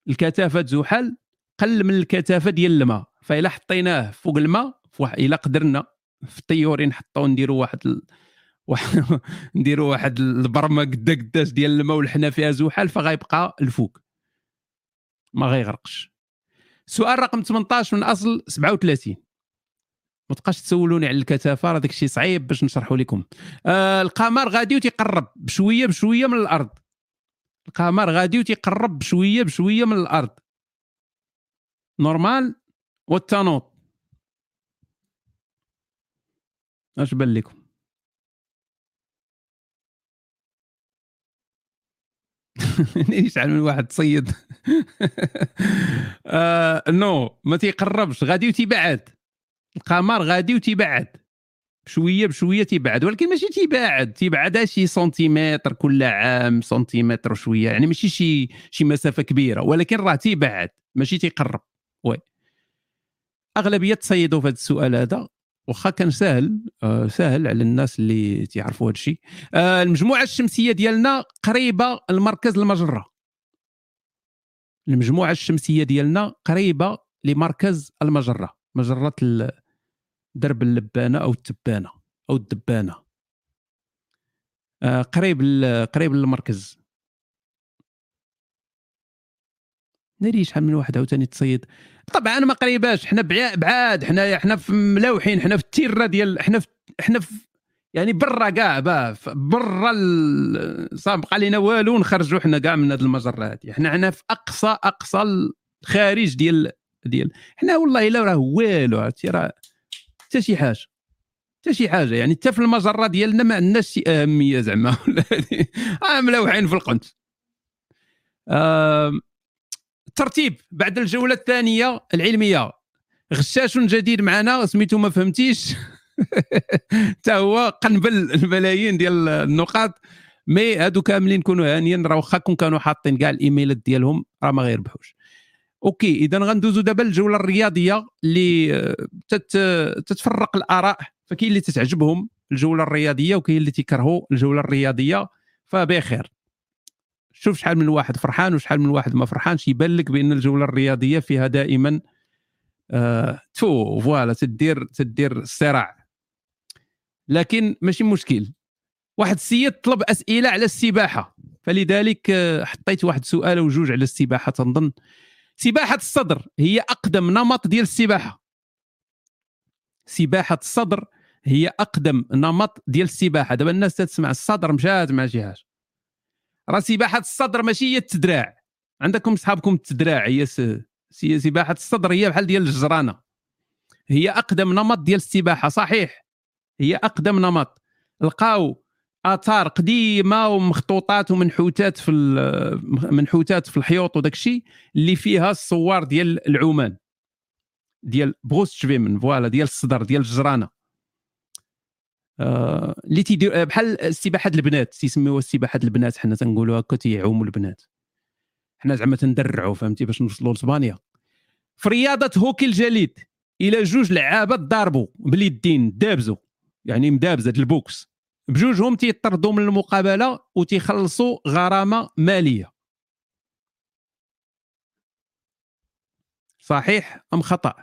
الكثافة زحل قل من الكثافة ديال الماء. فإلا حطيناه فوق الماء إلا قدرنا في الطيورين نحطو نديروا واحد. نديروا واحد البرمه قدا قداش ديال الماء ولحنا فيها زحل فغيبقى الفوق ما غيغرقش. سؤال رقم 18 من أصل 37 ما تبقاش تسولوني على الكثافة راه داكشي صعيب باش نشرحه لكم. آه القمر غادي وتيقرب بشويه بشوية من الأرض. القمر غادي وتيقرب بشويه بشوية من الأرض. نورمال؟ والتانوط اش بان لكم؟ يشعل من واحد تصيد آه non ما تيقربش غادي وتيبعد. القمر غادي وتيبعد. بشوية بشوية تيبعد ولكن ماشي تيبعد. تيبعد شي سنتيمتر كل عام سنتيمتر وشوية يعني ماشي شي شي مسافة كبيرة ولكن راه تيبعد ماشي تيقرب. oui. أغلبية تصيدوا في هذا السؤال هذا. واخا كان سهل آه سهل على الناس اللي تيعرفوا هذا الشيء آه المجموعة الشمسية ديالنا قريبة لمركز المجرة. المجموعة الشمسية ديالنا قريبة لمركز المجرة مجرة درب اللبانة أو التبانة أو الدبانة. آه قريب قريب للمركز. ناري شحال من واحد عاوتاني تصيد طبعا ما قريباش. حنا بعاد. حنايا حنا في ملاوحين حنا في التيره ديال حنا في حنا في يعني برا كاع برا صاب بقى لنا والو نخرجوا حنا كاع من هذه المجره هذه حنا حنا في اقصى أقصى الخارج ديال ديال حنا والله إلا راه والو. عرفتي؟ راه حتى شي حاجة. حتى شي حاجة. يعني حتى في المجرة ديالنا ما عندناش شي أهمية زعما. ولا آه ملوحين في القنت. آه ترتيب بعد الجولة الثانية العلمية. غشاش جديد معنا سميتو ما فهمتيش. حتى هو قنبل الملايين ديال النقاط. mais هادو كاملين كونوا هانيين راه واخا كون كانوا حاطين كاع الإيميلات ديالهم راه ما غيربحوش. okay إذا غندوزو دابا الجوله الرياضية اللي آه، تت تتفرق الآراء فكاين اللي تتعجبهم الجولة الرياضية وكاين اللي تيكرهوا الجولة الرياضية. فبخير. شوف شحال من واحد فرحان وشحال من واحد ما فرحانش يبان لك بأن الجولة الرياضية فيها دائما آه تو voilà تدير تدير الصراع. لكن ماشي مشكل. واحد السيد طلب أسئلة على السباحة. فلذلك آه، حطيت واحد سؤال أو جوج على السباحة تنظن. سباحة الصدر هي أقدم نمط ديال السباحة. سباحة الصدر هي أقدم نمط ديال السباحة. دابا الناس تسمع الصدر مشات مع شي حاجة راه سباحة الصدر ماشي هي التدراع. عندكم صحابكم التدراع هي سباحة الصدر هي بحال ديال الجرانة. هي أقدم نمط ديال السباحة صحيح. هي أقدم نمط. لقاو آثار قديمة ومخطوطات ومنحوتات في منحوتات في الحيوط وداك الشيء اللي فيها الصور ديال العومان. ديال Brustschwimmen voilà ديال الصدر ديال الجرانة. آه اللي تيدير بحال سباحة البنات تيسميوها سباحة البنات حنا تنقولوا هكا تيعوموا البنات. حنا زعما تندرعوا فهمتي باش نوصلوا لإسبانيا. في رياضة هوكي الجليد إلى جوج لعابة ضاربوا باليدين دابزوا يعني مدابزة ال boxe. بجوجهم تيطردوا من المقابلة وتيخلصوا غرامة مالية. صحيح أم خطأ؟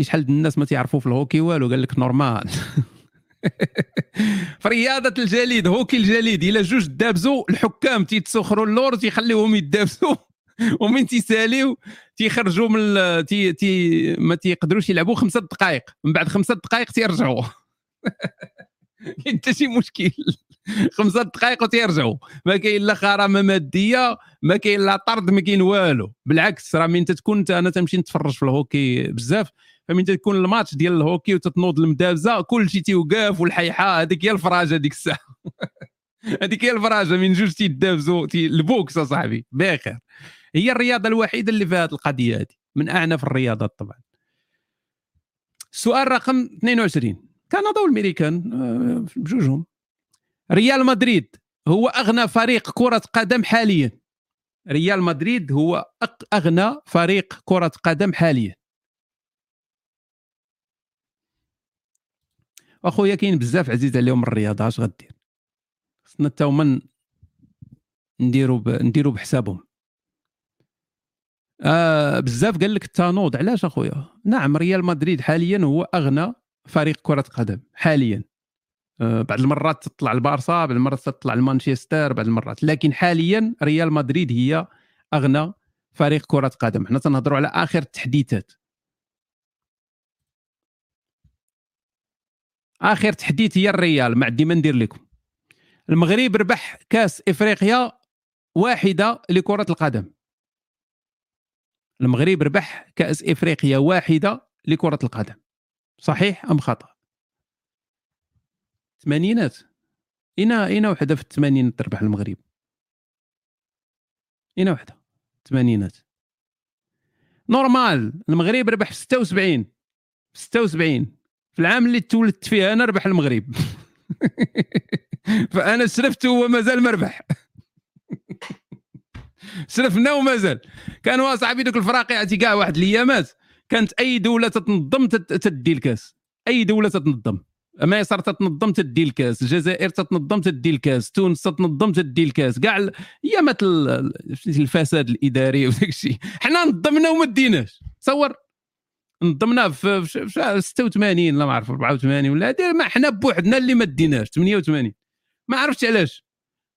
شحال الناس ما تيعرفوا في الهوكي والو؟ قال لك normal. في رياضه الجليد هوكي الجليد الا جوج دابزوا الحكام تيتسخروا اللور تيخليوهم يدابزوا ومن تيساليو تيخرجوا من تي تي ما تيقدروش يلعبوا خمسة دقائق من بعد خمسة دقائق تيرجعوا. انت شي مشكل. خمسة دقائق وتيرجعوا. ما كاين لا غرامه مادية ما كاين لا طرد ما كاين والو. بالعكس راه من تكون أنا تمشي نتفرج في الهوكي بزاف. فمن تكون الماتش ديال الهوكي وتتنوض المدابزة كل شيء تيوقف والحيحة هذيك هي الفراجة ديك الساعة. هذيك هي الفراجة من جوج تيدابزوا ال boxe أصاحبي. بخير. هي الرياضة الوحيدة اللي فيها هذه القضية هذه من اعنف الرياضات طبعا. سؤال رقم 22 كندا والميريكان آه، بجوجهم. ريال مدريد هو أغنى فريق كرة قدم حاليا. ريال مدريد هو أغنى فريق كرة قدم حاليا. أخويا كاين بزاف عزيز عليهم الرياضة اش غدير؟ خصنا حتى هما نديرو ب... نديرو بحسابهم. آه بزاف قال لك التنوض علاش أخويا؟ نعم ريال مدريد حاليا هو أغنى فريق كرة قدم حاليا. بعض المرات تطلع البارسا بعض المرات تطلع المانشستر بعض المرات. لكن حاليا ريال مدريد هي أغنى فريق كرة قدم. حنا تنهضروا على آخر التحديثات آخر تحديث هي الريال. ما عندي ما ندير لكم. المغرب ربح كاس إفريقيا واحدة لكرة القدم. المغرب ربح كاس إفريقيا واحدة لكرة القدم. صحيح أم خطأ؟ الثمانينات. اين اين وحدة في الثمانينات تربح المغرب. اين وحدة. الثمانينات. normal. المغرب ربح في 76 في 76 في العام اللي تولدت فيه أنا ربح المغرب. فأنا سرفت وهو مازال مربح. سرفنا ومازال. كانوا صاحبي دوك الفراقي كاع واحد الايامات كانت أي دولة تتنظم تدي الكاس. أي دولة تتنظم مصر تتنظم تدي الكاس الجزائر تتنظم تدي الكاس تونس تتنظم تدي الكاس كاع ايامات الفساد الإداري وداك الشيء. حنا نظمنا وما ديناش. تصور؟ نظمنا في 86 لا ما عرف 84 ولا ما حنا بوحدنا اللي ما ديناش 88 ما عرفتش علاش.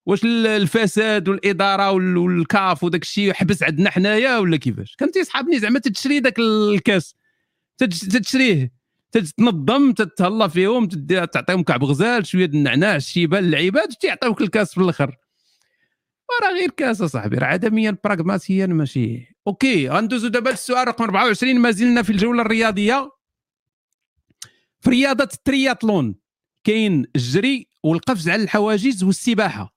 واش الفساد والإدارة والكاف وداك الشيء حبس عندنا حنايا ولا كيفاش؟ كان تيصحابني زعما تتشري داك الكاس. تتشريه. تتنظم تتهلا فيهم تعطيهم كعب غزال شوية النعناع الشيبان اللعيبات تيعطيوك الكاس في الآخر. راه غير كاس أصاحبي راه عدميا براغماتيا ماشي. OK غندوزو دابا للسؤال رقم 24 ما زلنا في الجولة الرياضية. في رياضة الترياتلون كاين الجري والقفز على الحواجز والسباحة.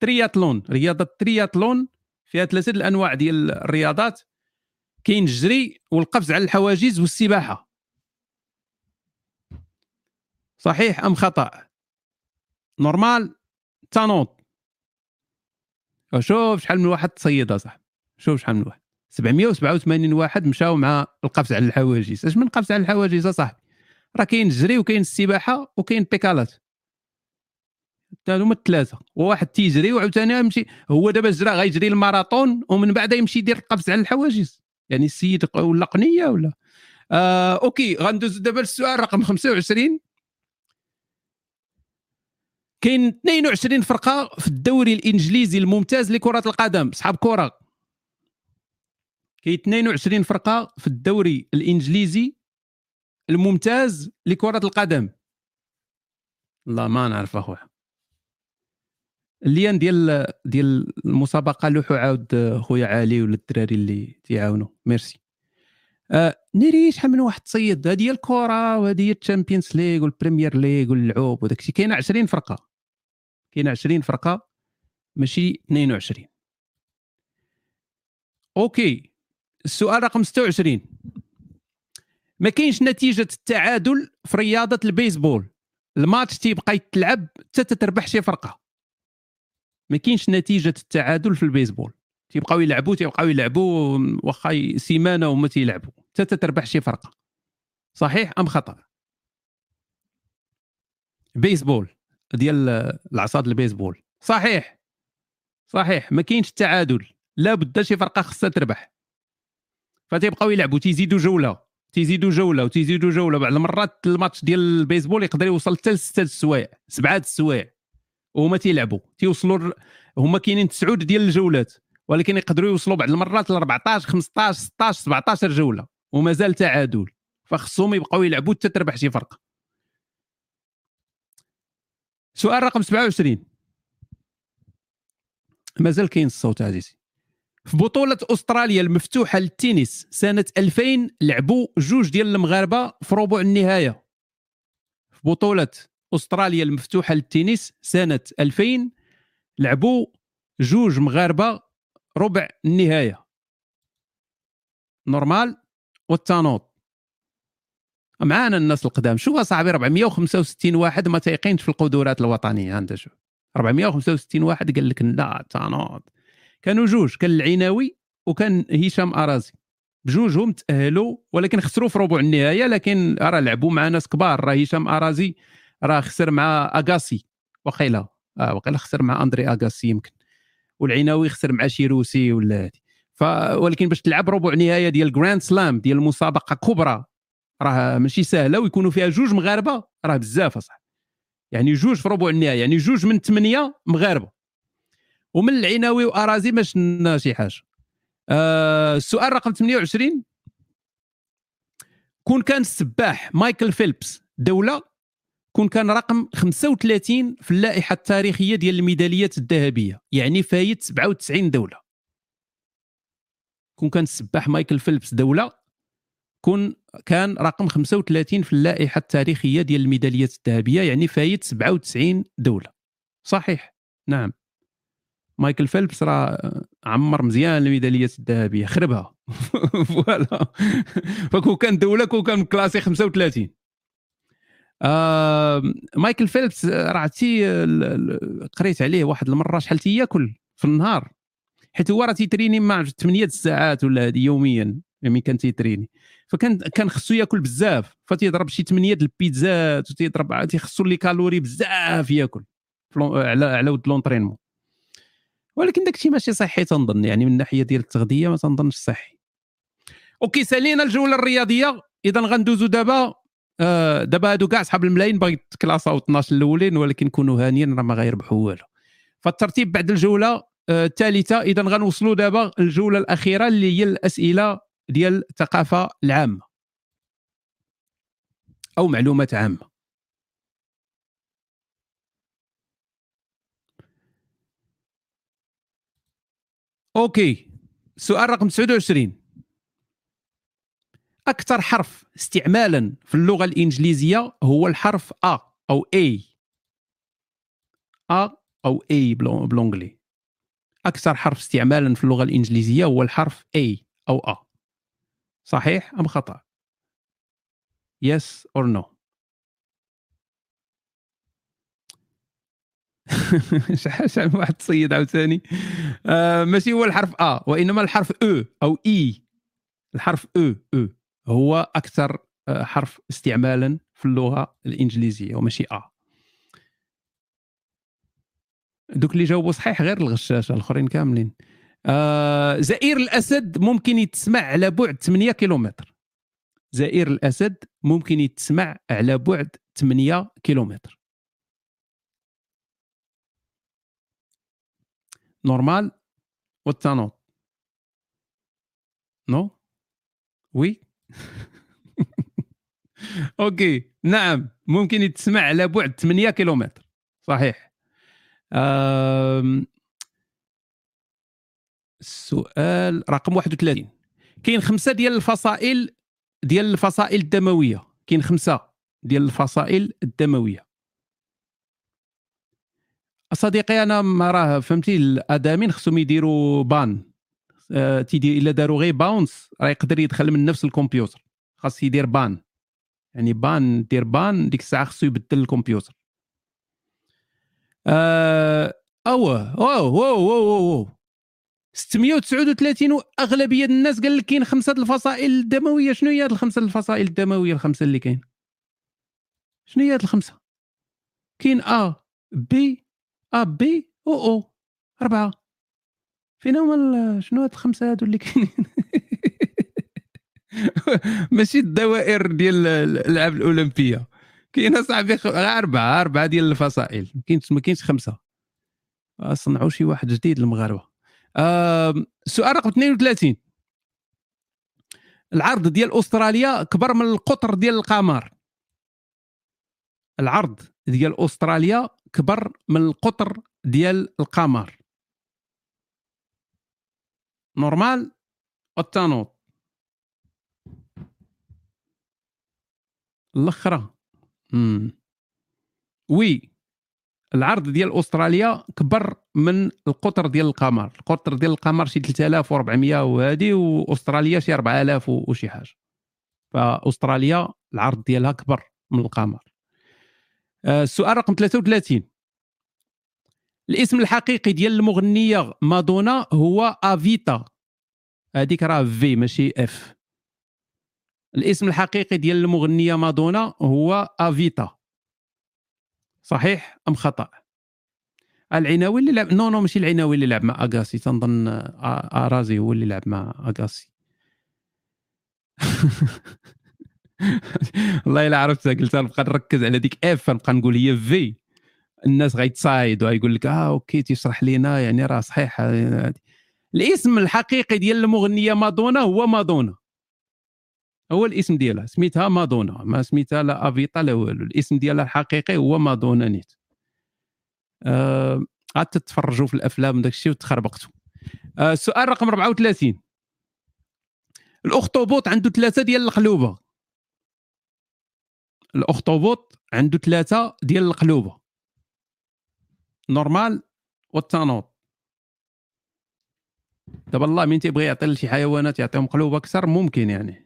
ترياتلون رياضة الترياتلون فيها ثلاثة الأنواع ديال الرياضات. كاين الجري والقفز على الحواجز والسباحة. صحيح أم خطأ؟ normal تانوت شوف شحال من واحد تصيد صح. شوف شحال من واحد. 787 واحد مشاو مع القفز على الحواجز. أش من قفز على الحواجز اصاحبي راه كاين الجري وكاين السباحة وكاين البيكالات. هما الثلاثه وواحد تيجري وعاوتاني يمشي. هو دابا جرى غيجري الماراثون ومن بعد يمشي يدير القفز على الحواجز. يعني السيد ولا قنية ولا. آه OK غندوز دابا للسؤال رقم 25 كاين 22 فرقة في الدوري الإنجليزي الممتاز لكرة القدم صحاب كرة. كاين 22 فرقة في الدوري الإنجليزي الممتاز لكرة القدم. والله ما نعرف اخويا ال lien ديال ديال المسابقة لوحو عاود خويا علي ولا الدراري اللي تيعاونوا ميرسي. آه ناري شحال من واحد تصيد هذه هي الكرة وهذه هي ال Champions League وال Premier League واللعوب وداك الشيء كاين 20 فرقة. كاين 20 فرقة ماشي 22 OK السؤال رقم 26 ما كاينش نتيجة التعادل في رياضة البيسبول. الماتش تيبقى يتلعب حتى تتربح شي فرقة. ما كاينش نتيجة التعادل في البيسبول. تيبقاو يلعبوا تيبقاو يلعبوا واخا سيمانة وما تيلعبوا. حتى تتربح شي فرقة. صحيح أم خطأ؟ بيسبول. ديال العصاد البيسبول. صحيح. صحيح. ما كاينش التعادل. لابد شي فرقة خصها تربح. فتيبقاو يلعبوا. تيزيدوا جولة. تيزيدوا جولة وتيزيدوا جولة. بعض المرات الماتش ديال البيسبول يقدر يوصل حتى لستة السوايع سبعة السوايع. وهما تيلعبوا. تيوصلوا هما كاينين تسعود ديال الجولات. ولكن يقدروا يوصلوا بعض المرات ل 14 15 16 17 جولة. ومازال تعادل. فخصهم يبقاو يلعبوا حتى تربح شي فرقة. سؤال رقم 27 مازال كاين الصوت عزيزي. في بطولة أستراليا المفتوحة للتنس سنة 2000 لعبوا جوج ديال المغاربة في ربع النهاية. في بطولة أستراليا المفتوحة للتنس سنة 2000 لعبوا جوج مغاربة ربع النهاية. نورمال والتانوط معانا الناس القدام. شوف اصاحبي 465 واحد ما تيقينش في القدرات الوطنية. أنت شوف 465 واحد قال لك لا تانوط كانوا جوج كان العناوي وكان هشام أرازي. بجوجهم تأهلوا ولكن خسروا في ربع النهاية لكن راه لعبوا مع ناس كبار. راه هشام أرازي راه خسر مع أغاسي. وقيلا آه وقيلا خسر مع أندري أغاسي يمكن. والعناوي خسر مع شيروسي ولا هذه. ف ولكن باش تلعب ربع نهاية ديال Grand Slam ديال مسابقة كبرى راه ماشي سهله ويكونوا فيها جوج مغاربة راه بزاف أصاحبي. يعني جوج في ربع النهاية يعني جوج من ثمانيه مغاربة. ومن العناوي وأرازي ما شفنا شي حاجة. آه السؤال رقم 28 كون كان السباح مايكل فيلبس دولة كون كان رقم 35 في اللائحة التاريخية ديال الميداليات الذهبية يعني فايت 97 دولة. كون كان السباح مايكل فيلبس دولة كون كان رقم 35 في اللائحة التاريخية ديال الميداليات الذهبية يعني فايت 97 دولة. صحيح. نعم. مايكل فيلبس راه عمر مزيان الميداليات الذهبية خربها. voilà. فكون كان دولة كون كان classé 35 آه مايكل فيلبس راه عرفتي قريت عليه واحد المرة شحال تياكل في النهار. حيت هو راه تيتريني مع 8 ساعات ولا هذه يوميا يعني كان تيتريني. فكان كان خصو ياكل بزاف فتيضرب شي 8 البيتزات وتيضرب تيخصو لي calories بزاف ياكل على على ود l'entraînement ولكن داك الشيء ماشي صحي تنظن يعني من الناحيه ديال التغذية ما تنظنش صحي. OK سالينا الجولة الرياضية. إذا غندوزو دابا آه دابا هادو كاع صحاب الملايين باغي تكلاساو 12 الأولين ولكن كونوا هانيين راه ما غيربحوا والو. فالترتيب بعد الجولة الثالثه إذا غنوصلوا دابا الجوله الأخيرة اللي هي الأسئلة ديال الثقافة العامة أو معلومات عامة. أوكي سؤال رقم 29 أكثر حرف استعمالا في اللغة الإنجليزية هو الحرف أ أو اي أ أو اي بلونجلي أكثر حرف استعمالا في اللغة الإنجليزية هو الحرف اي أو ا صحيح أم خطأ؟ يس اور نو شحال واحد تصيد عاوتاني آه ماشي هو الحرف ا وإنما الحرف أو أو اي الحرف أو أو هو أكثر آه، حرف استعمالا في اللغة الإنجليزية وماشي ا دوك اللي جاوبوا صحيح غير الغشاشه الآخرين كاملين. آه زئير الأسد ممكن يتسمع على بعد 8 كيلومتر. زئير الأسد ممكن يتسمع على بعد 8 كيلومتر. نورمال؟ والتانوت non oui OK نعم. ممكن يتسمع على بعد 8 كيلومتر. صحيح. السؤال رقم 31 كاين. خمسة ديال الفصائل ديال الفصائل الدموية. كاين خمسة ديال الفصائل الدموية. صديقي أنا ما راه فهمتي ال admin خصهم يديروا ban أه تيدير إلا داروا غير bounce راه يقدر يدخل من نفس الكمبيوتر. خاص يدير ban يعني ban دير ban ديك الساعة خصو يبدل الكمبيوتر. أوه wow wow wow wow 639 وأغلبية الناس قال لك كاين خمسة الفصائل الدموية. شنو هي هاد الخمسة الفصائل الدموية الخمسة اللي كاين؟ شنو هي هاد الخمسة؟ كاين A B AB O أو أربعة. فين هما شنو هاد الخمسة هادو اللي كاينين؟ ماشي الدوائر ديال الألعاب الأولمبية. كاين صاحبي أربعة أربعة ديال الفصائل. ما كاينش ما كاينش خمسة. صنعوا شي واحد جديد المغاربة. آه سؤال رقم 32 العرض ديال أستراليا كبر من القطر ديال القمر. العرض ديال أستراليا كبر من القطر ديال القمر. normal؟ والتانوت الأخرى. oui العرض ديال أستراليا كبر من القطر ديال القمر. القطر ديال القمر شي 3400 وهذه وأستراليا شي 4000 وشي حاجة. فأستراليا العرض ديالها كبر من القمر. آه، السؤال رقم 33 الاسم الحقيقي ديال المغنية مادونا هو آفيتا. هذيك راه في ماشي اف الاسم الحقيقي ديال المغنية مادونا هو أفيتا. صحيح أم خطأ؟ العناوي اللي لعب non non ماشي العناوي اللي لعب مع أغاسي تنظن أرازي هو اللي لعب مع أغاسي. والله إلا عرفتها قلت نبقى نركز على ديك اف نبقى نقول هي في الناس غيتصايد ويقول لك آه OK تيشرح لينا يعني راه صحيح الاسم الحقيقي ديال المغنية مادونا هو مادونا. هو الاسم ديالها سميتها مادونا. ما سميتها لا افيتا لا والو. الاسم ديالها الحقيقي هو مادونا نيت. آه عاد تتفرجوا في الأفلام داك الشيء وتخربقتوا. آه السؤال رقم 34 الأخطبوط عنده ثلاثة ديال القلوبة. الأخطبوط عنده ثلاثة ديال القلوبة. نورمال والتانوط دابا الله مين تيبغي يعطي لشي حيوانات يعطيهم قلوب أكثر؟ ممكن يعني.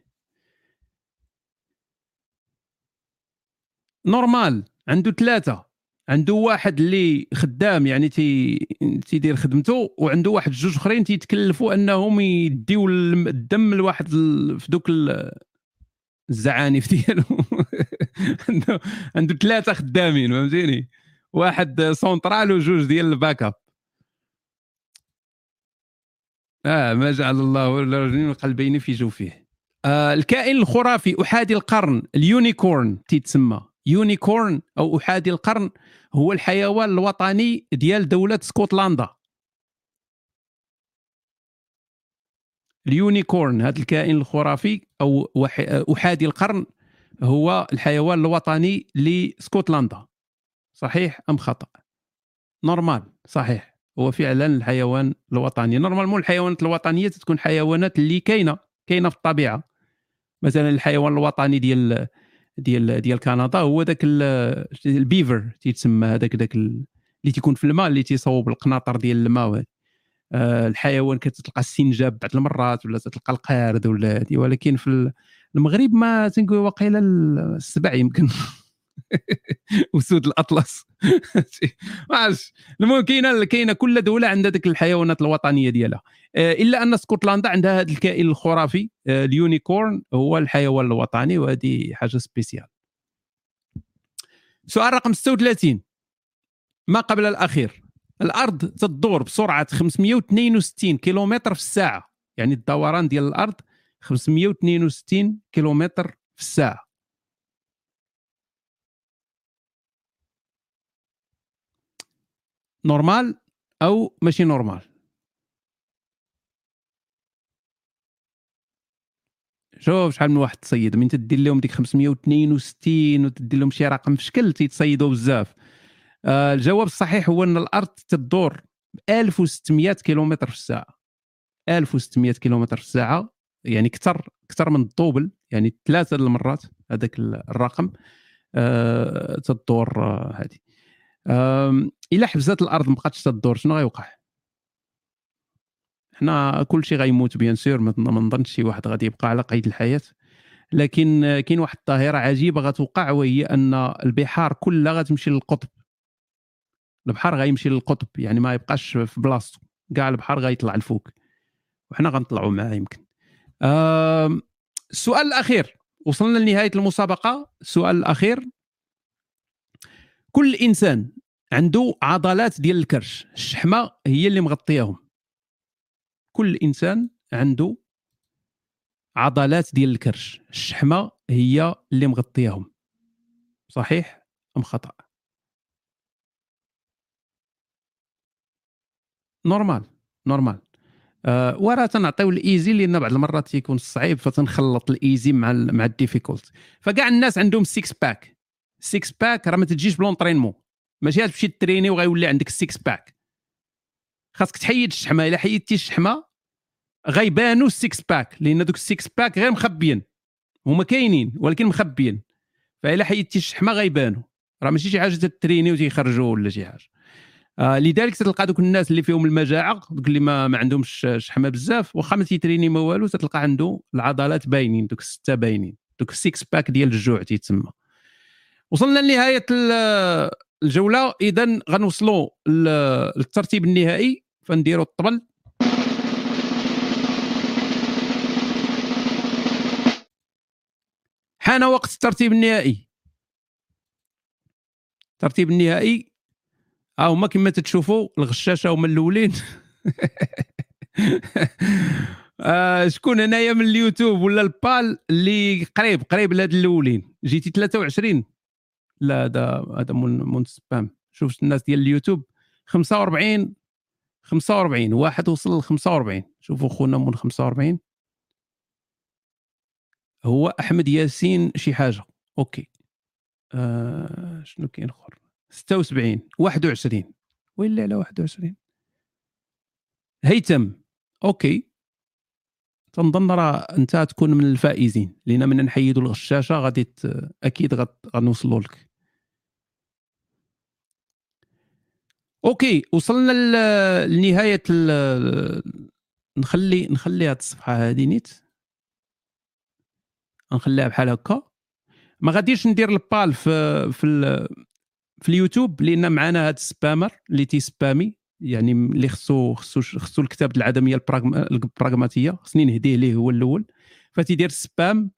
normal عنده ثلاثة. عنده واحد اللي خدام يعني تي تيدير خدمته وعنده واحد جوج أخرين تيتكلفوا أنهم يديو الدم لواحد في دوك الزعانف ديالهم عنده عنده ثلاثة خدامين فهمتيني؟ واحد سونترال وجوج ديال ال backup. آه ما جعل الله الرجلين القلبين في جوفه آه الكائن الخرافي أحادي القرن ال unicorn تيتسمى. unicorn أو أحادي القرن هو الحيوان الوطني ديال دولة اسكتلندا ال unicorn هذا الكائن الخرافي أو أحادي القرن هو الحيوان الوطني لسكوتلندا. صحيح أم خطأ؟ normal صحيح. هو فعلا الحيوان الوطني. normalement الحيوانات الوطنية تكون حيوانات اللي كاينة كاينة في الطبيعة. مثلا الحيوان الوطني ديال ديال ديال كندا. هو ذاك البيفر تيتسمى هذاك ذاك اللي تيكون في الماء اللي تيصوب القناطر ديال الماء آه الحيوان كتلقى السنجاب بعض المرات ولا تلقى القارد ولا هذه. ولكن في المغرب ما تنقول واقيلا السبع يمكن. اسود الأطلس. ما المهم كاينة كاينة كل دولة عندها ذيك الحيوانات الوطنية ديالها. آه، إلا أن اسكتلندا عندها هذا الكائن الخرافي آه، ال unicorn هو الحيوان الوطني وهذه حاجة spécial. سؤال رقم 36 ما قبل الأخير؟ الأرض تدور بسرعة 562 كيلومتر في الساعة. يعني الدوران ديال الأرض 562 كيلومتر في الساعة. normal أو ماشي normal شوف شحال من واحد تصيد من تدير لهم ديك 562 وتدير لهم شي رقم في شكل تيتصيدوا بزاف. آه الجواب الصحيح هو أن الأرض تدور ب 1600 كيلومتر في الساعة. 1600 كيلومتر في الساعة يعني أكثر أكثر من ال double يعني ثلاثة المرات هذاك الرقم آه تدور هذه آه إلا حبست الأرض ما بقاتش تدور شنو غيوقع؟ حنا كل شيء غيموت bien sûr ما نظنش شي واحد غادي يبقى على قيد الحياة. لكن كاين واحد الظاهره عجيبة غتوقع وهي أن البحار كلها غتمشي للقطب. البحر غيمشي للقطب يعني ما يبقاش في بلاصتو. كاع البحر غيطلع لفوق. وحنا غنطلعوا معاه يمكن. السؤال الأخير. وصلنا لنهاية المسابقة. السؤال الأخير. كل إنسان عنده عضلات ديال الكرش الشحمة هي اللي مغطياهم. كل إنسان عنده عضلات ديال الكرش الشحمة هي اللي مغطياهم. صحيح أم خطأ؟ نورمال normal. آه وراه تنعطيو ال easy لأن بعض المرات تيكون صعيب فتنخلط ال easy مع مع ال difficult. فكاع الناس عندهم six-pack six-pack راه ما تجيش ب l'entraînement ماشي غتمشي تريني وغيولي عندك ال six-pack خاصك تحيد الشحمة. إلا حيدتي الشحمة غيبانوا ال six-pack لأن دوك ال six-pack غير مخبيين. هما كاينين ولكن مخبيين. فإلا حيدتي الشحمة غيبانوا راه ماشي شي حاجة تتريني وتيخرجوا ولا شي حاجة. آه لذلك تلقى دوك الناس اللي فيهم المجاعه دوك اللي ما, ما عندهمش شحمة بزاف واخا ما تيتريني ما والو تلقى عنده العضلات باينين دوك السته باينين. دوك ال six-pack ديال الجوع تيتسمى. وصلنا لنهاية الجولة. إذا غنوصلوا للترتيب النهائي. فنديروا الطبل. حان وقت الترتيب النهائي. الترتيب النهائي. ها هما كما تتشوفوا الغشاشة هما الأولين. آه شكون هنايا من اليوتيوب ولا البال اللي قريب قريب لهاد الأولين؟ جيتي 23 لا هذا هذا مون سبام شوف الناس ديال اليوتيوب 45 45 واحد وصل ل 45 شوفوا خونا من 45 هو أحمد ياسين شي حاجة. okay. آه شنو كاين آخر؟ 76 21 وين على 21 هيثم. okay. تنظن راه أنت تكون من الفائزين. لأن من نحيدوا الغشاشة غادي أكيد غنوصلوا لك. okay وصلنا لنهاية نخلي نخلي هذه الصفحة هذه نيت. نخليها بحال هكا. ما غاديش ندير البال في في في اليوتيوب لأن معنا هذا ال spammer اللي تيسبامي. يعني اللي خصو خصو خصو الكتاب العدمية البراغماتية. خصني نهديه ليه هو الأول. فتيدير spam.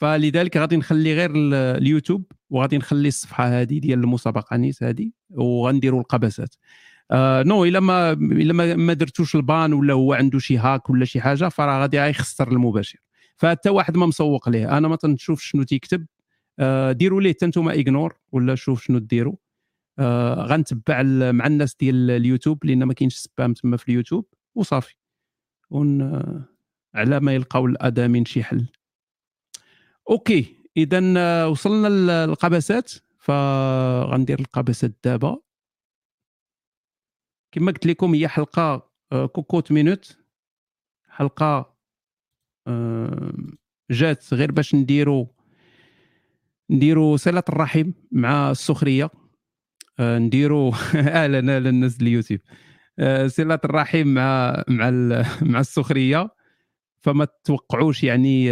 فلذلك غادي نخلي غير اليوتيوب. وغادي نخلي الصفحة هذه ديال المسابقة نيت هذه وغنديروا القبسات. آه non إلا ما إلا ما, ما درتوش ال ban ولا هو عنده شي hack ولا شي حاجة فراه غادي يخسر المباشر. فحتى واحد ما مسوق ليه. أنا ما تنشوف شنو تيكتب. آه ديروا ليه حتى نتوما ignore ولا شوف شنو ديروا. آه غنتبع مع الناس ديال اليوتيوب لأن ما كاينش spam تما في اليوتيوب وصافي. ون على ما يلقاو ال admin شي حل. okay. اذا وصلنا للقبسات فغندير القبسات دابا. كما قلت لكم هي حلقة آه، cocotte-minute. حلقة آه، جات غير باش نديرو نديرو صلة الرحم مع السخرية. آه، نديرو أهلا أهلا الناس اليوتيوب. صلة الرحم مع مع مع السخرية. فما تتوقعوش يعني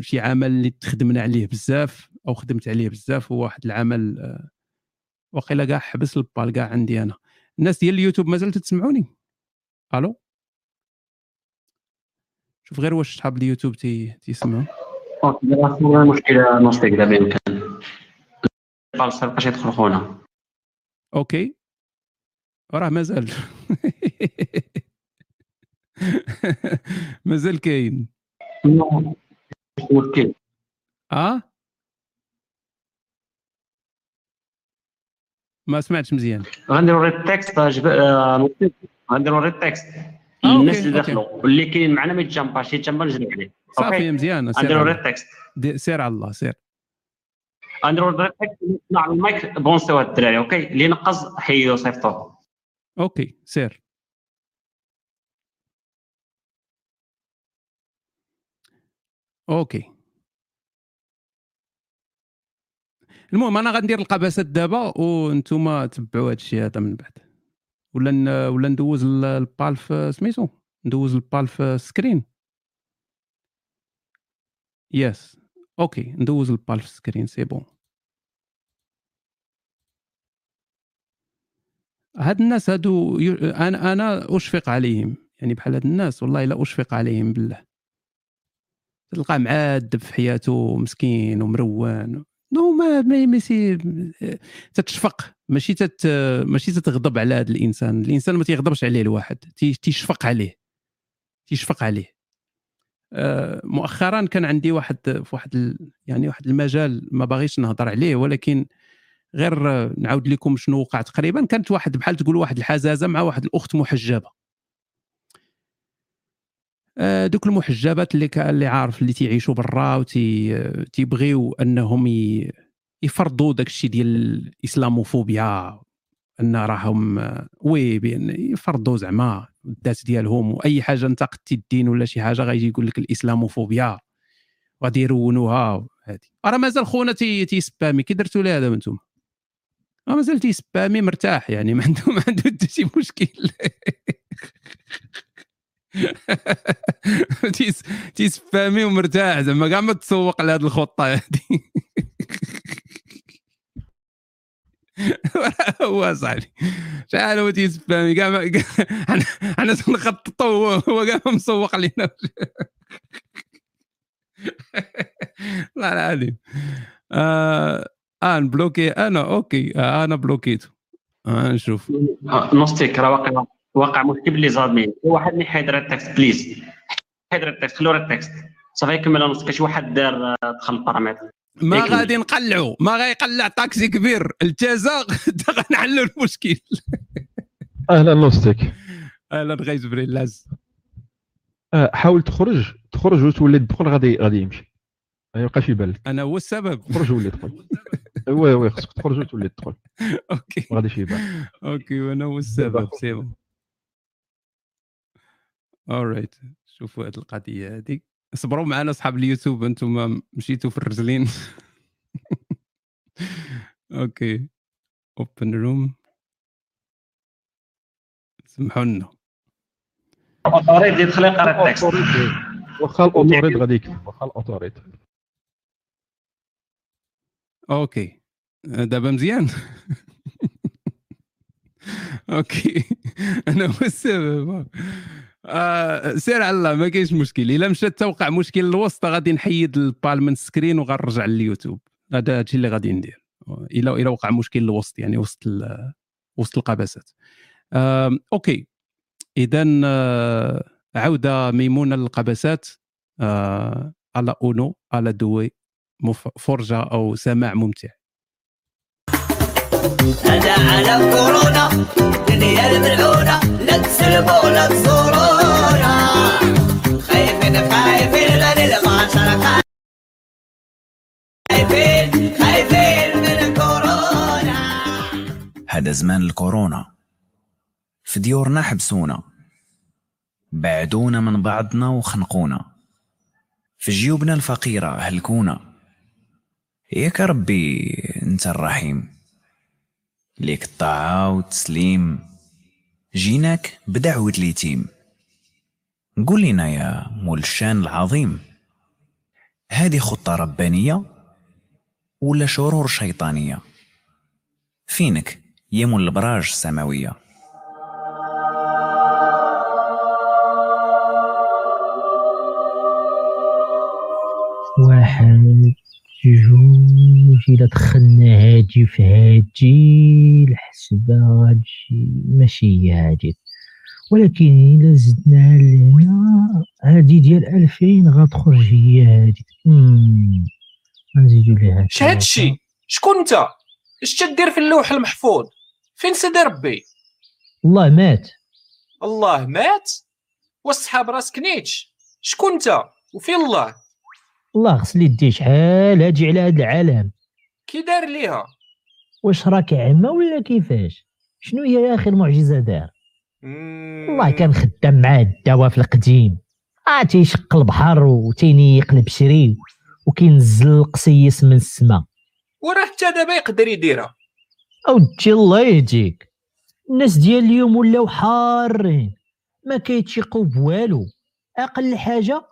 شي عمل اللي تخدمنا عليه بزاف أو خدمت عليه بزاف. هو واحد العمل وقيلا كاع حبس البال كاع عندي أنا. الناس ديال اليوتيوب مازال تسمعوني. ألو؟ شوف غير واش صحاب اليوتيوب تي تيسمعوا دابا يمكن. باش يدخل خونا. okay. راه مازال. مازال كاين. آه؟ ما سمعتش مزيان. غنديروا ريد تكست غنديروا ريد تكست الناس اللي دخلوا واللي كاين معنا ما يتجمباش يتجمبا نجري عليه. صافي مزيان غنديروا ريد تكست سير على الله سير. غنديروا ريد تكست على المايك. بونسيو هاد الدراري أوكي؟ اللي نقص حيدو صيفطوه أوكي سير. أوكي. المهم أنا غندير القباسات دابا وأنتم تبعوا هذا الشيء هذا من بعد. ولا ولا ندوز البال في سميتو؟ ندوز البال في سكرين يس أوكي ندوز البال في سكرين سي بون. هاد الناس هادو أنا أنا أشفق عليهم. يعني بحال هاد الناس والله لا أشفق عليهم بالله. تلقاه معذب في حياته مسكين ومروان. نو ما ماشي تتشفق. ماشي تت ماشي تتغضب على هذا الإنسان. الإنسان ما تيغضبش عليه الواحد. تيشفق عليه. تيشفق عليه. آه، مؤخرا كان عندي واحد في واحد يعني واحد المجال ما باغيش نهضر عليه ولكن غير نعاود لكم شنو وقع تقريبا. كانت واحد بحال تقول واحد الحزازة مع واحد الأخت محجبة. دوك المحجبات اللي اللي عارف اللي تيعيشوا برا وتيبغيو أنهم يفرضوا داك الشيء ديال الإسلاموفوبيا أن راهم oui بأن يفرضوا زعما الذات ديالهم واي حاجة انتقدتي الدين ولا شي حاجة غيجي يقول لك الإسلاموفوبيا غادي يرونوها هذه راه مازال خونا تي تيسبامي كي درتوا لي هذا أنتم راه مازال تيسبامي مرتاح يعني ما عنده ما عنده حتى شي مشكل. تيسبامي ومرتاح زعما كاع ما تسوق لهذه الخطة هذه. هو صاحبي. شحال هو تيسبامي كاع أنا تنخططوا هو كاع مسوق لينا والله العظيم آه, آه نبلوكي أنا أوكي. آه أنا بلوكيتو. آه نشوف. آه نوستيك راه واقع واقع مشكل اللي زادمين واحد اللي حيد التكست بليز. حيد التكست خلو التكست. صافي يكمل نص كاش واحد دار دخل البارامتر. ما غادي نقلعوا ما غيقلع طاكسي كبير. الجزاء غنحلوا المشكل. أهلا نوستيك أهلا غي جبريل لاز أه، حاول تخرج. تخرج وتولي تدخل غادي غادي يمشي. ما يبقاش يبان أنا هو السبب. خرج وولي دخل oui oui خصك تخرج وتولي تدخل OK. ما غاديش يبان OK وأنا هو السبب c'est bon alright شوفوا هذه القضية هذه صبروا معنا أصحاب اليوتيوب أنتم مشيتوا في الرجلين. OK. open room سمحوا لنا. الاوتوريت يدخل يقرا التكست. واخا الأوتوريت غادي يكتب واخا الأوتوريت. أوكي. دابا مزيان. أوكي. أنا هو السبب. آه سير على الله ما كاينش مشكل. إلا مشات توقع مشكل الوسط غادي نحيد البال من السكرين وغنرجع لليوتيوب. هذا هادشي اللي غادي ندير. إلا إلا وقع مشكل الوسط يعني وسط وسط القباسات. آه أوكي. اذا آه عودة ميمونة للقباسات. آه على أونو على دوي فرجة أو سماع ممتع. هذا على كورونا دنيا الملعونة لا تسلبوا لا تزورونا. خايفين خايفين لاني المعشرة خايفين خايفين من كورونا. هذا زمان الكورونا. في ديورنا حبسونا. بعدونا من بعضنا وخنقونا. في جيوبنا الفقيرة هلكونا. ياك ربي أنت الرحيم. ليك الطاعة والتسليم جيناك بدعوة اليتيم قول لنا يا مول الشان العظيم هذه خطة ربانية ولا شرور شيطانية؟ فينك يا مول البراج السماوية؟ واحد جوج إلا دخلنا هادي في هادي الحسبة غتجي ماشي هي هادي. ولكن إلا زدناها لهنا هادي ديال ألفين غتخرج هي هادي. غنزيدو ليها اش هادشي شكون أنت؟ إش تدير في اللوح المحفوظ؟ فين سيدي ربي؟ الله مات. الله مات؟ والصحاب راسك نيتش شكون أنت؟ وفين الله؟ الله غسل يديه شحال؟ هادي على هاد العالم. كي دار ليها؟ واش راك عمى ولا كيفاش؟ شنو هي يا أخي المعجزه دار. والله كان خدام معاه الدواء في القديم. آه تيشق البحر وتينيق البشري وكينزل القسيس من السما. وراه حتى دابا يقدر يديرها. اودي الله يهديك. الناس ديال اليوم ولاو حارين. ما كيتشيقوا بوالو. أقل حاجة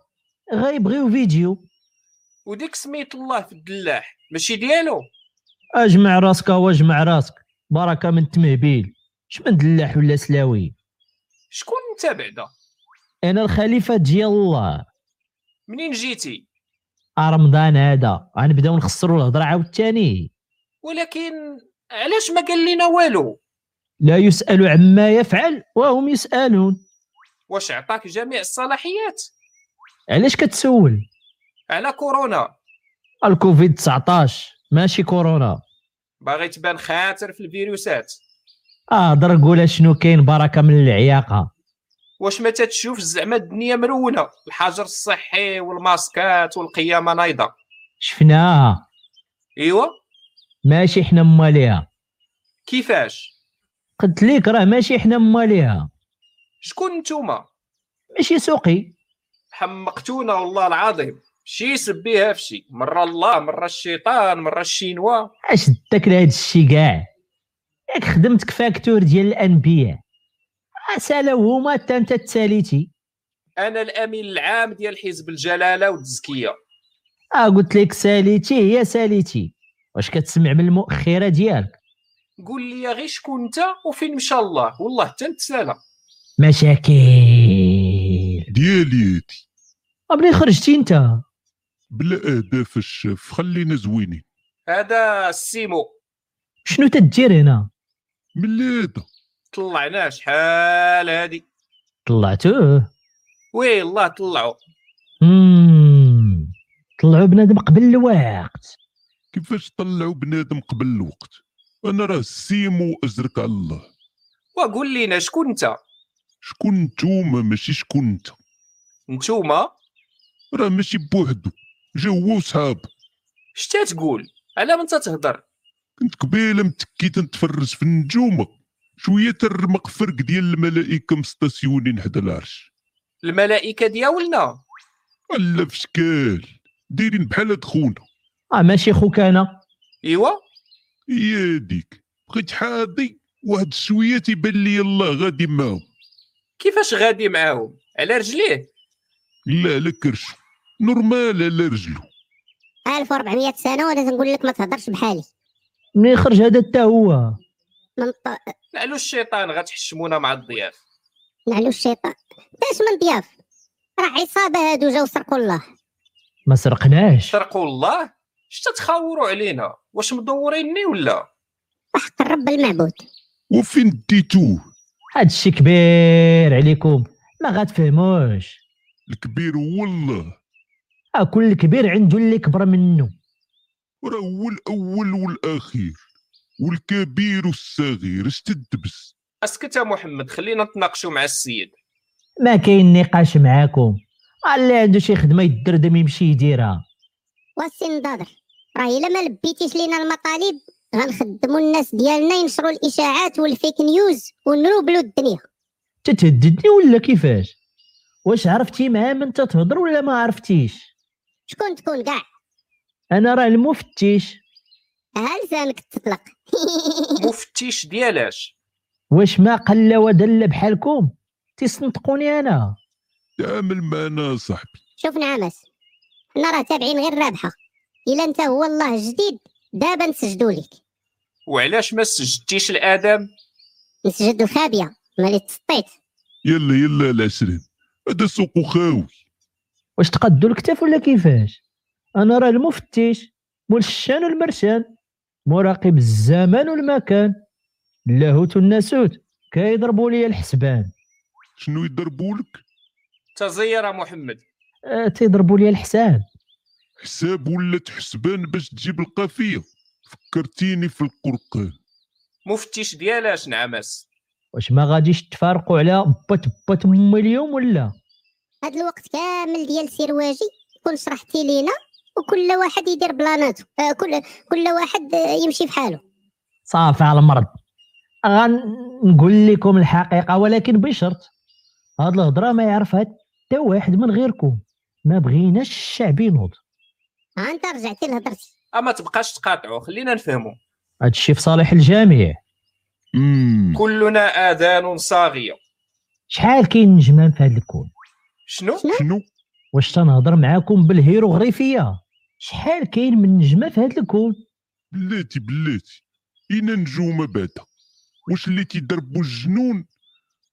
غيبغيو فيديو. وديك سميت الله في الدلاح ماشي ديالو؟ اجمع راسك واجمع راسك. بركة من التمهبيل شمن دلاح ولا سلاوي؟ شكون انت بعدا؟ أنا الخليفة ديال الله. منين جيتي؟ رمضان هذا. غنبداو نخسروا الهضرة عاوتاني. ولكن علاش ما قال لنا والو؟ لا يسأل عما يفعل وهم يسألون. واش عطاك جميع الصلاحيات؟ علاش كتسول؟ على كورونا. الكوفيد 19 ماشي كورونا. باغي تبان خاطر في الفيروسات. آه هضر قول شنو كاين بركة من العياقة. واش ما تتشوف زعما الدنيا مرونه الحجر الصحي والماسكات والقيامة نايضة. شفناها. إيوا. ماشي حنا ماليها كيفاش؟ قلت ليك راه ماشي حنا ماليها شكون نتوما؟ ماشي سوقي. حمقتونا والله العظيم. شي سبيها في شي. مرة الله مرة الشيطان مرة الشينوا. اش داك لهاد الشي كاع؟ ياك خدمتك facteur ديال الأنبياء. سالاو هما حتى أنت تساليتي أنا الأمين العام ديال حزب الجلالة والتزكية. آه قلت لك ساليتي هي ساليتي. واش كتسمع من المؤخرة ديالك؟ قول لي غير شكون أنت وفين مشى الله. والله حتى نتسالى مشاكل. ديالي هادي منين خرجتي أنت؟ بلا اهداف الشاف خلينا زوينين. هذا السيمو. شنو تدير هنا؟ ملاده طلعناه شحال هادي. طلعتوه وي الله طلعوا مم. طلعوا بنادم قبل الوقت. كيفاش طلعوا بنادم قبل الوقت؟ أنا راه السيمو ازرك على الله. وقول لينا شكون أنت؟ شكون نتوما؟ ماشي شكون أنت. نتوما؟ راه ماشي بوحدو. جا هو وصحابو شتا تقول على من تتهضر؟ كنت قبيلة متكي تنتفرج في النجومه شوية ترمق فرق ديال الملائكة مستاسيونين حدا العرش. الملائكة دياولنا ألا في شكال. دايرين بحال هاد خونا. آه ماشي خوك أنا. إيوا. هي ديك. بقيت حاضي واحد شوية تيبان لي الله غادي معاهم. كيفاش غادي معاهم؟ على رجليه؟ لا على كرشو. normal على رجلو. 1400 سنة وأنا تنقول لك ما تهضرش بحالي. منين خرج هذا حتى هو؟ من ط... نعلو الشيطان غتحشمونا مع الضياف. نعلو الشيطان. اش من ضياف؟ راه عصابة هادو جاو سرقوا الله. ما سرقناش. سرقوا الله؟ شتا تخاوروا علينا؟ واش مدوريني ولا؟ حق الرب المعبود. وفين ديتوه هاد الشي كبير عليكم. ما غتفهموش. الكبير هو الله آه كل كبير عنده اللي كبر منه. وراه هو الأول والآخير والكبير والصغير اش تدبس أسكت يا محمد خلينا نتناقشوا مع السيد. ما كاين نقاش معاكم. اللي عنده شي خدمة يدردم يمشي يديرها. والسي نضاضر راه إلا ما لبيتيش لينا المطالب غنخدموا الناس ديالنا ينشروا الإشاعات والفيك نيوز ونروبلوا الدنيا. تتهددني ولا كيفاش؟ واش عرفتي مع من تتهضر ولا ما عرفتيش؟ شكون تكون كاع؟ أنا راه المفتش. ها لسانك تطلق؟ مفتش ديالاش. واش ما قل ودل بحالكم؟ تيصنطقوني أنا. تعامل معنا صاحبي. شوف نعمس حنا راه تابعين غير رابحة. إلا أنت هو الله جديد دابا نسجدوا لك. وعلاش ما سجدتيش الآدم؟ نسجدوا خابيه مالي تسطيت. يلا يلا العشرين هذا سوق خاوي. واش تقدوا الكتاف ولا كيفاش؟ أنا راه المفتش مول الشان والمرشان مراقب الزمان والمكان. اللاهوت والناسوت كيضربوا لي الحسبان. شنو يضربوا لك؟ تزير محمد. آه تيضربوا لي الحساب. حساب ولا حسبان باش تجيب القافيه فكرتيني في القرقان. مفتش ديالاش نعمس واش ما غاديش تفارقوا على بات بات ام اليوم ولا؟ هاد الوقت كامل ديال سيرواجي كون شرحتي لينا وكل واحد يدير بلاناتو. آه كل كل واحد آه، يمشي في حاله صافي على المرض غنقول لكم الحقيقة ولكن بشرط. هاد الهضرة ما يعرفها حتى واحد من غيركم. ما بغيناش الشعب ينوض. ها انت رجعتي لهضرتي. اما تبقاش تقاطعوا خلينا نفهموا هادشي في صالح الجميع. كلنا آذان صاغية. شحال كاين نجمان في هاد الكون؟ شنو؟ شنو؟ واش تنهضر معاكم بالهيروغليفية شحال كاين من نجمة في هاد الكون؟ بلاتي بلاتي. اين نجومه بعدا. واش اللي تيضربوا الجنون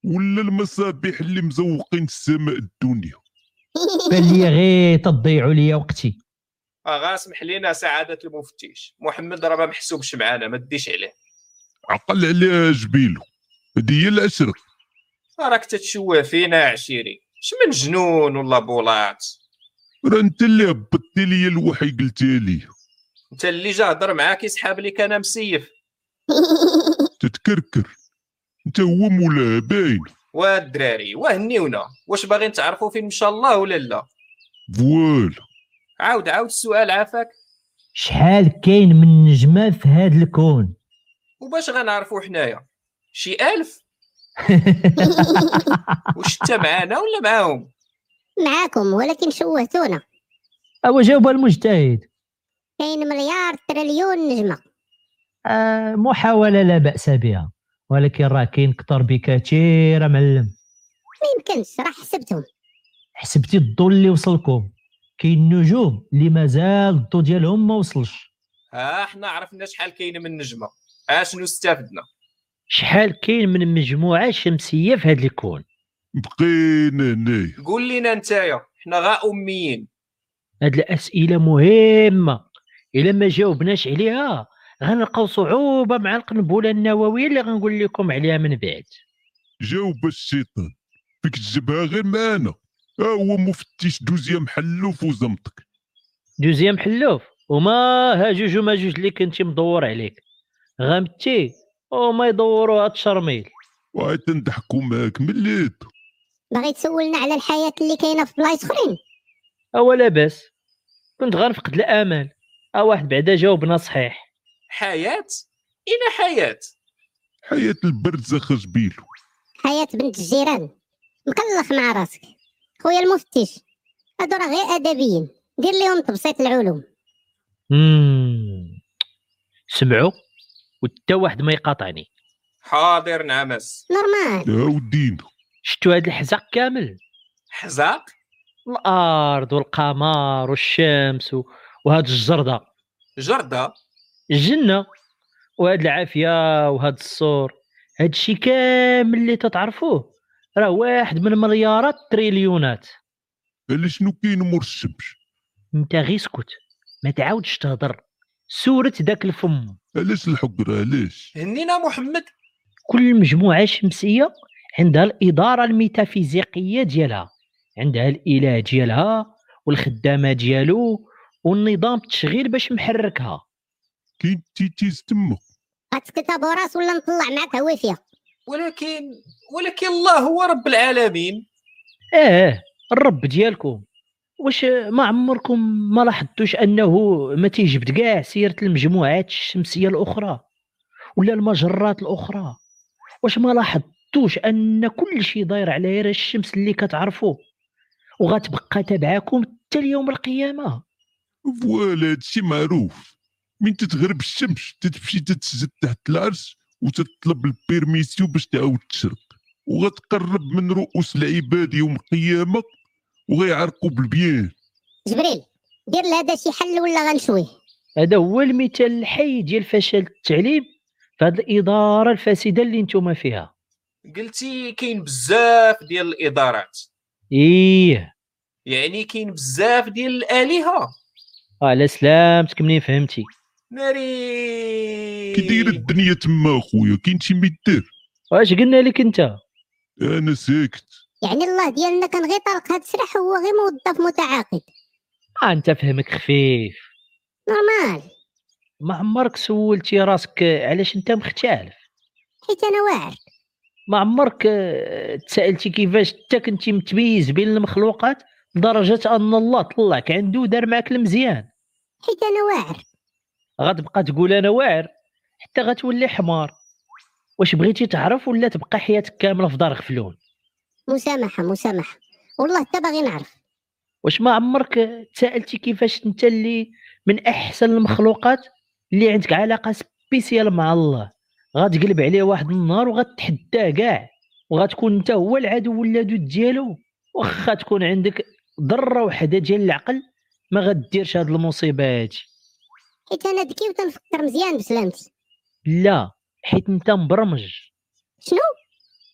ولا المصابيح اللي مزوقين السماء الدنيا؟ بان لي غير تضيعوا ليا وقتي. آه غاسمح لينا سعادة المفتش محمد راه ما محسوبش معانا ما تديش عليه. عقل عليها جبيلو هذه هي العشره راك تتشوه فينا يا عشيري. من جنون ولا بولات؟ راه انت اللي هبطتي لي الوحي قلتها لي. انت اللي جا هضر معاك يسحاب لك أنا مسيف. تتكركر. انت هو مولاها باين. والدراري وهنيونا واش باغيين تعرفوا فين مشى الله ولا لا؟ فوالا. عاود عاود السؤال عافاك. شحال كاين من نجمة في هاد الكون؟ وباش غنعرفوا حنايا؟ شي ألف؟ واش انت معانا ولا معاهم؟ معاكم ولكن شوهتونا. اوا جاوب المجتهد. كاين مليار تريليون نجمة. آه محاولة لا بأس بها ولكن راه كاين كثر بكثير معلم. ما يمكنش راه حسبتهم. حسبتي الضو اللي وصلكم. كاين نجوم اللي مازال الضو ديالهم ما وصلش. ها حنا عرفنا شحال كاين من نجمة. اشنو استفدنا؟ شحال كاين من مجموعة شمسية في هذا الكون بقينا هنايا قول لنا نتايا حنا غا أميين. هاد الأسئلة مهمة. إلا ما جاوبناش عليها غنلقاو صعوبة مع القنبلة النووية اللي غنقول لكم عليها من بعد. جاوب الشيطان. فيك تجيبها غير معانا. ها هو مفتش دوزيام محلوف وزمطك. دوزيام حلوف؟ وما ها جوج وما جوج اللي كنتي مدور عليك. غمتي وما يدوروا هاد الشرميل. وعاد تنضحكوا معاك مليت باغي تسولنا على الحياة اللي كاينة في بلايص أخرين. أو لاباس. كنت غنفقد الأمل. ا واحد بعدا جاوبنا صحيح. حياة؟ إلى حياة. حياة البرزخ جبيلو حياة بنت الجيران. مكلخ مع راسك. خويا المفتش. هادو راه غير أدبيين. دير لهم تبسيط العلوم. مم. سمعوا؟ وتا واحد ما يقاطعني. حاضر نعمس نورمال. يا ودينا شتو هاد الحزق كامل؟ حزاق؟ الأرض والقمر والشمس و... وهاد الجردة. جردة؟ الجنة. وهاد العافية وهاد الصور. هاد الشي كامل اللي تتعرفوه. راه واحد من مليارات تريليونات. على شنو كاين مور الشمس انت غير اسكت ما تعاودش تهضر. سورة داك الفم. علاش الحقرة؟ علاش؟ هنينا محمد. كل مجموعة شمسية عندها الإدارة الميتافيزيقية ديالها عندها الإله ديالها والخدامة ديالو والنظام التشغيل باش محركها. كاين تيتيز تما غتسكت ابو رأس ولا نطلع معاك هوافيه واش ما عمركم ما لاحظتوش انه ما تيجبد كاع سيرة المجموعات الشمسية الأخرى ولا المجرات الأخرى؟ واش ما لاحظتوش أن كل شيء داير على غير الشمس اللي كتعرفوا وغتبقى تبعكم حتى ليوم القيامة؟ voilà هادشي معروف. من تتغرب الشمس تتمشي تتسجد تحت العرش وتطلب ال permission باش تعاود تشرق وغتقرب من رؤوس العباد يوم القيامة وغيعرقوا بالبيان جبريل دير لهذا شي حل ولا غنشويه هذا هو المثال الحي ديال فشل التعليم في هذه الإدارة الفاسدة اللي نتوما فيها. قلتي كاين بزاف ديال الإدارات. إيه. يعني كاين بزاف ديال الآلهة. على سلامتك منين فهمتي؟ ناري. كي دايره الدنيا تما اخويا كاين شي ميدار واش قلنا لك أنت؟ أنا ساكت. يعني الله ديالنا كان غير طلق هاد السلاح هو غير موظف متعاقد. آه أنت فهمك خفيف. normal. ما عمرك سولتي راسك علاش أنت مختلف؟ حيت أنا واعر. ما عمرك آه، تسألتي كيفاش انت كنتي متميز بين المخلوقات لدرجة أن الله طلعك عنده ودار معك المزيان. حيت أنا واعر. غتبقى تقول أنا واعر حتى غتولي حمار. واش بغيتي تعرف ولا تبقى حياتك كاملة في دار غفلون مسامحة مسامحة. والله حتى باغي نعرف. واش ما عمرك تسالتي كيفاش أنت اللي من أحسن المخلوقات اللي عندك علاقة سبيسيال مع الله؟ غتقلب عليه واحد النهار وغتحداه كاع. وغتكون أنت هو العدو اللدود ديالو. واخا تكون عندك ذره وحدة ديال العقل ما غديرش هاد المصيبه هادي حيت أنا ذكي وتنفكر مزيان بسلامتي. لا حيت أنت مبرمج. شنو؟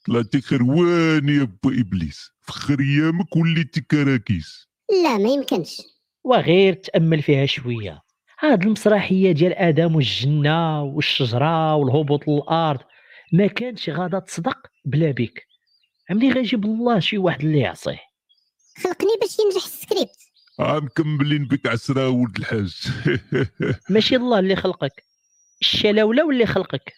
طلعتي خروان يا با إبليس؟ فخر ايامك وليتي كراكيس لا ما يمكنش. وغير تأمل فيها شوية. هاد المسرحية ديال آدم والجنة والشجرة والهبوط للأرض ما كانش غادا تصدق بلا بك عمري غيجيب الله شي واحد اللي يعصيه. خلقني باش ينجح السكريبت. عام مكملين بك عسرة ولد الحاج. ماشي الله اللي خلقك. الشلاوله واللي خلقك.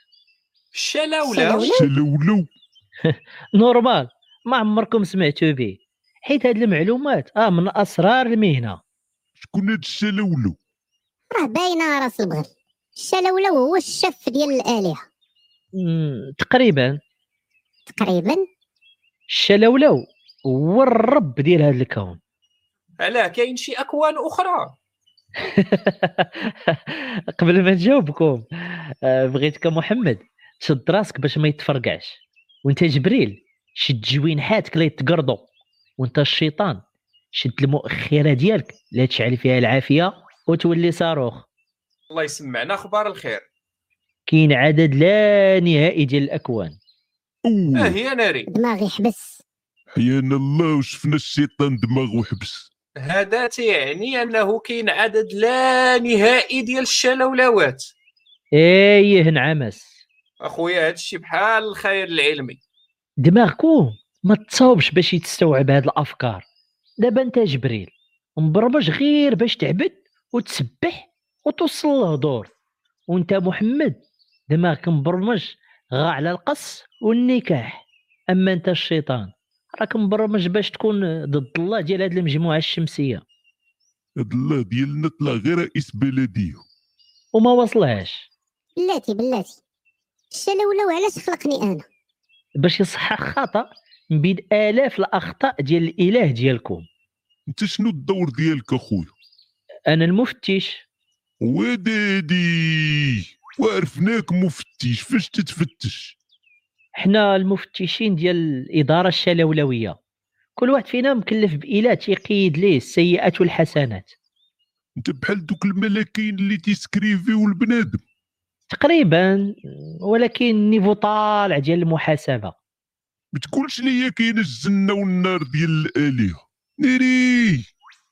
الشلاوله شلولو نورمال ما عمركم سمعتوا به. حيت هاد المعلومات آه من أسرار المهنة. شكون هاد الشلولو؟ راه باينة راس البغل الشلولو هو الشف ديال الآلهة. تقريبا. تقريبا. الشلاولو هو الرب ديال هذا الكون. علاه كاين شي أكوان أخرى؟ قبل ما نجاوبكم آه، بغيتك محمد تشد راسك باش ما يتفرقعش. وانت جبريل شد جوينحاتك لا يتقرضوا وانت الشيطان شد المؤخرة ديالك لا تشعل فيها العافية وتولي صاروخ. الله يسمعنا أخبار الخير؟ كاين عدد لا نهائي ديال الأكوان. آه هي ناري. دماغي حبس حيانا الله وشفنا الشيطان دماغه حبس هذا تيعني أنه كاين عدد لا نهائي ديال الشلولوات. إيه نعمس أخويا هادشي بحال الخيال العلمي. دماغكم ما تصاوبش باش يتستوعب هاد الأفكار. دابا أنت جبريل مبرمج غير باش تعبد وتسبح وتوصل للهدور وأنت محمد دماغك مبرمج غا على القص والنكاح. أما أنت الشيطان راك مبرمج باش تكون ضد الله ديال هاد المجموعة الشمسية. هاد الله ديالنا طلع غير رئيس بلديه وما وصلهاش. بلاتي بلاتي. الشلولو علاش خلقني أنا؟ باش يصحح خطأ من بين آلاف الأخطاء ديال الإله ديالكم. أنت شنو الدور ديالك أخويا؟ أنا المفتش. ودادي وعرفناك مفتش فاش تتفتش؟ حنا المفتشين ديال الإدارة الشلولوية. كل واحد فينا مكلف بإله تيقيد ليه السيئات والحسنات. أنت بحال دوك الملاكين اللي تيسكريفيو البنادم تقريبا ولكن niveau طالع ديال المحاسبة. ما تقولش ليا كاين الجنة والنار ديال الآلهة. ناري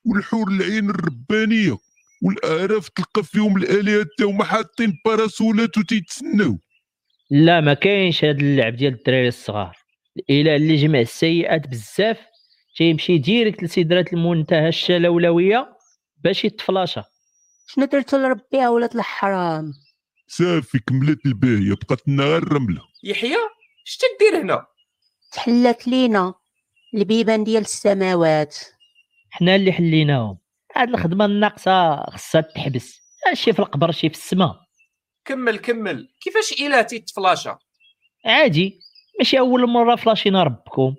والحور العين الربانية. والاعراف تلقى فيهم الآلهة تا هما حاطين باراسولات وتيتسناو. لا ما كاينش هاد اللعب ديال الدراري الصغار. الإله اللي جمع السيئات بزاف تيمشي direct لسدرة المنتهى الشلولوية باش يتفلاشا. شنو درتو لربي يا ولاد الحرام؟ صافي كملت الباهيه بقات لنا غير الرمله يحيى اش تدير هنا؟ تحلات لينا البيبان ديال السماوات. حنا اللي حليناهم. هاد الخدمة الناقصة خصها تحبس. شي في القبر شي في السماء كمل كمل. كيفاش اله تيتفلاشا عادي. ماشي أول مرة فلاشينا ربكم.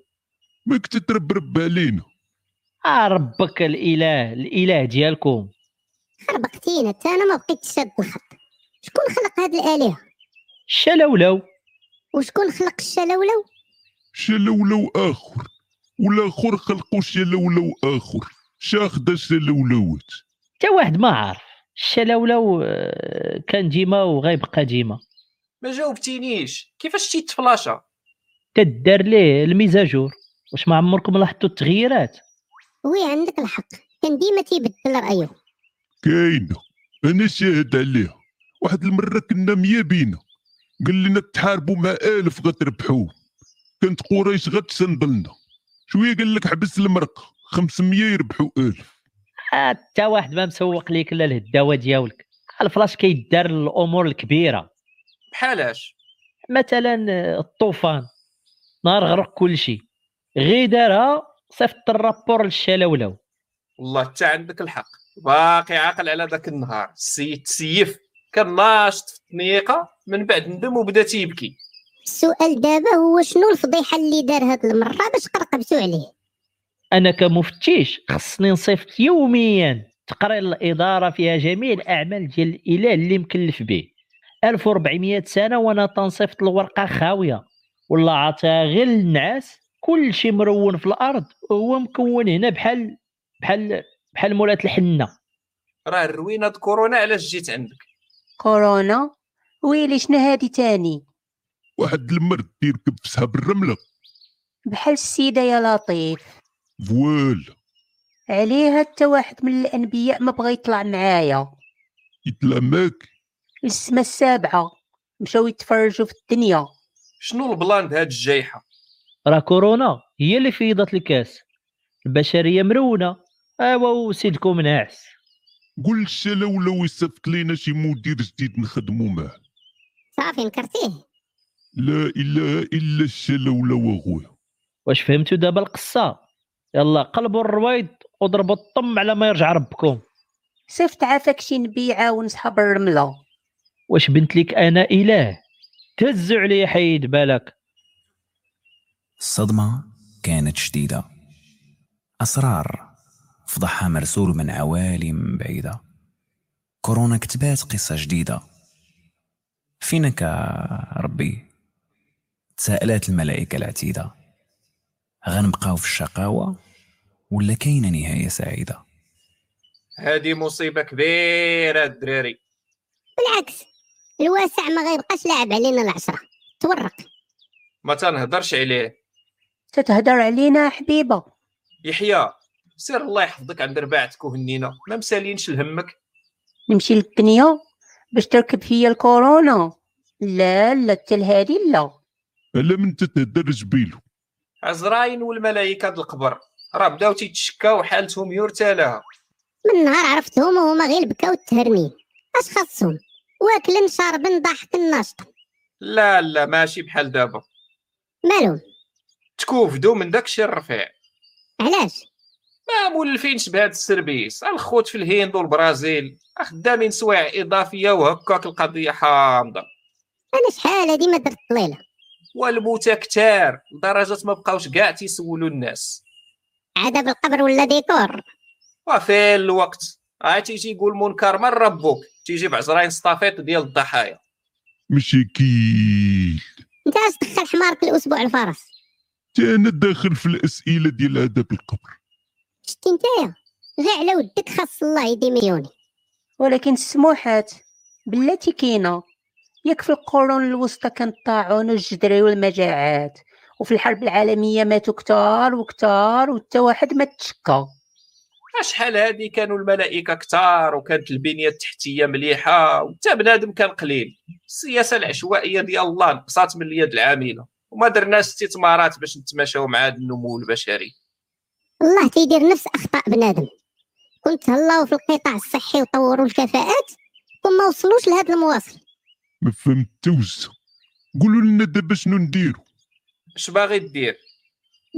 ماك تتربرب علينا. آه ربك الإله الإله ديالكم. خربقتينا حتى أنا ما بقيت شاد الخط شكون خلق هاد الآلهة؟ الشلولو وشكون خلق الشلولو؟ شلولو آخر. والآخر خلقوا شلولو آخر. شاخد شلولوات حتى واحد ما عارف. الشلولو آه، كان ديما وغيبقى ديما. ما جاوبتينيش. كيفاش تيتفلاشا تدار ليه الميزاجور. واش ما عمركم لاحظتوا التغييرات؟ وي عندك الحق. كان ديما تيبدل رايه كاينة. أنا شاهد عليها. واحد المرة كنا مية بينا. قال لنا تحاربوا مع آلف غتربحوه. كانت قريش غتسندلنا شوية قال لك حبس المرقه 500 يربحوا آلف. حتى واحد ما مسوق ليك إلا الهداوة ديالك. الفلاش كيدار الأمور الكبيرة. بحالاش مثلا الطوفان. نهار غرق كل شيء. غير دارها صيفط الرابور للشلولو. والله حتى عندك الحق. باقي عاقل على ذاك النهار. السيد تسيف. كان ناشط في التنيقه من بعد ندم وبدا تيبكي. السؤال دابا هو شنو الفضيحة اللي دار هاد المرة باش قرقبتو عليه؟ أنا كمفتش خصني نصيفط يوميا تقرير الإدارة فيها جميع الأعمال ديال الإله اللي مكلف به. 1400 سنة وأنا تنصيفط الورقة خاوية. والله عطاها غير النعاس. كل شيء مرون في الأرض وهو مكون هنا بحال بحال بحال مولات الحنة. راه الروينة كورونا علاش جيت عندك؟ كورونا ويلي شنو هادي تاني. واحد المرد يركب في سحاب الرمله بحال السيدة يا لطيف. voilà. عليها حتى واحد من الأنبياء ما بغى يطلع معايا. يطلع معاك السما السابعة. مشاو يتفرجوا في الدنيا. شنو ال plan هاد الجايحة؟ راه كورونا هي اللي فيضت الكاس. البشرية مرونة. أيوا وسيدكم ناعس. قول الشلولو يصيفط لينا شي مدير جديد نخدمو معاه. صافي نكرتيه. لا اله إلا الشلولو اخويا واش فهمتوا دابا القصة؟ يلا قلبوا الرويض وضربوا الطم على ما يرجع ربكم. صيفط عافاك شي نبي يعاون صحاب الرملة. واش بنت لك أنا إله؟ تهزوا عليا حيد بالك. الصدمة كانت شديدة. أسرار. فضحها مرسول من عوالم بعيدة. كورونا كتبات قصة جديدة. فينك يا ربي؟ تساءلات الملائكة العتيدة. غنبقاو في الشقاوة ولا كاينة نهاية سعيدة؟ هادي مصيبة كبيرة الدراري. بالعكس الواسع ما غيبقاش لاعب علينا العشرة. تورق. ما تنهضرش عليه. تتهدر علينا حبيبة. يحيى سير الله يحفظك عند رباعتك وهنينا ما مسالينش لهمك نمشي للدنيا باش تركب فيا الكورونا. لا لا حتى لهادي لا. الا من تتهدر جبيلو عزراين والملائكه د القبر. راه بداو تيتشكاو حالتهم يرتى لها من نهار عرفتهم وهما غير بكاو التهرنين اش خاصهم؟ واكلن شاربن ضاحكن ناشطن لا لا ماشي بحال دابا. مالهم؟ تكوفدوا من داك الشيء الرفيع. علاش؟ ما مولفينش بهذا ال service الخوت في الهند والبرازيل خدامين سوايع إضافية وهكاك القضية حامضة. أنا شحال هادي ما درت طليله والموتى كتار لدرجه ما بقاوش كاع تيسولوا الناس. عذاب القبر ولا ديكور؟ وفين الوقت. هاي تيجي يقول منكر من ربك؟ تيجي بعزرين سطافيط ديال الضحايا. مشاكيل انت اش دخل حمارك الأسبوع الفرس. تا أنا داخل في الأسئلة ديال عذاب القبر. شتي نتايا غير على ودك خاص الله يديم عيوني ولكن السموحات بلاتي كاينة. ياك في القرون الوسطى كان الطاعون والجدري والمجاعات. وفي الحرب العالمية ماتوا كتار وكتار وتا واحد ما تشكى. شحال هادي كانوا الملائكة كتار وكانت البنية التحتية مليحة وتا بنادم كان قليل. السياسة العشوائية ديال الله نقصات من اليد العاملة. وما درناش استثمارات باش نتماشاو مع هذا النمو البشري. الله تيدير نفس أخطاء بنادم. كنت تهلاو في القطاع الصحي وطوروا الكفاءات وما وصلوش لهاد المواصل. ما فهمتوش قولوا لنا دابا شنو نديرو؟ اش باغي دير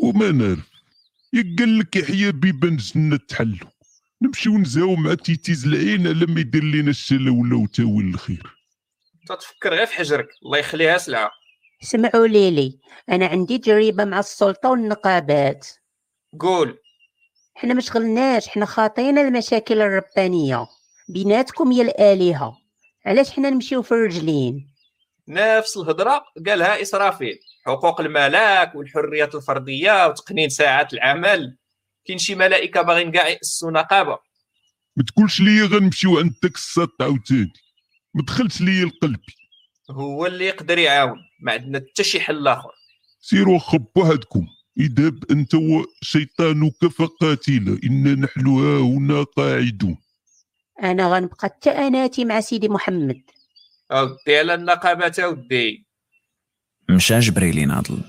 وما نعرف. ياك قال لك يحيى بيبان الجنه تحلو. نمشيو نزاو مع تيتيز العين على ما يدير لنا الشلا ولا وتاويل الخير. تتفكر غير في حجرك. الله يخليها سلعة. اسمعوا ليلي. أنا عندي تجربة مع السلطة والنقابات. قول. حنا ما شغلناش حنا خاطينا المشاكل الربانية. بيناتكم يا الآلهة. علاش حنا نمشيو في الرجلين؟ نفس الهضرة قالها إسرافيل. حقوق الملاك والحريات الفردية وتقنين ساعات العمل. كاين شي ملائكة باغيين كاع يأسسوا نقابة. ما تقولش ليا غنمشيو عند داك الساط عاوتاني. ما دخلش ليا لقلبي هو اللي يقدر يعاون. ما عندنا حتى شي حل آخر. سيروا خب وحدكم اذهب أنت وشيطانك فقاتلا انا نحن ها هنا قاعدون. أنا غنبقى التأناتي مع سيدي محمد. اودي على النقابات أودي. مشى جبريل يناضل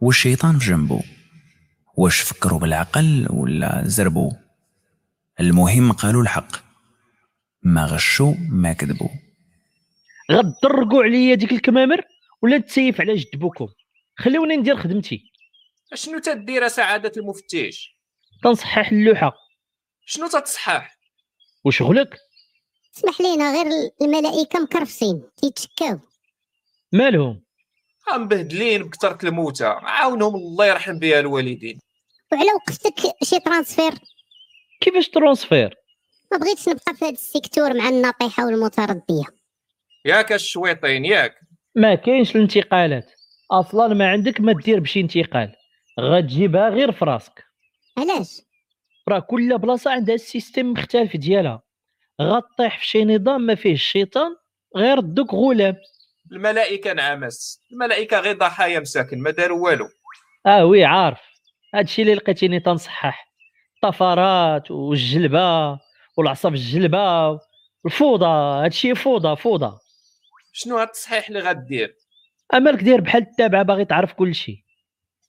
والشيطان في جنبو؟ واش فكروا بالعقل ولا زربوا المهم قالوا الحق. ما غشوا ما كذبوا. غتضرقوا عليا ديك الكمامر ولا تسيف على جد بوكم خلوني ندير خدمتي. شنو تدير سعادة المفتش تنصحح اللوحة. شنو تتصحح؟ وشغلك؟ اسمح لينا غير الملائكة مكرفسين تيتشكاو مالهم؟ مبهدلين بكثرة الموتى. عاونهم الله يرحم بها الوالدين. وعلى وقفتك شي transfert؟ كيفاش transfert ما بغيتش نبقى في هذا ال secteur مع الناطحة والمتردية. ياك الشويطين ياك. ما كاينش الانتقالات. أصلا ما عندك ما دير بشي انتقال. غتجيبها غير في راسك علاش؟ راه كل بلاصة عندها ال système مختلف ديالها. غطيح في شي نظام ما فيه الشيطان غير دوك غلام الملائكة نعمس الملائكة غير ضحايا مساكن ما داروا والو. آه oui عارف. هادشي اللي لقيتيني تنصحح. الطفرات والجلبة والعصا في الجلبة الفوضى هادشي فوضى فوضى. شنو هاد التصحيح اللي غدير؟ أمالك داير بحال التابعة باغي تعرف كل شيء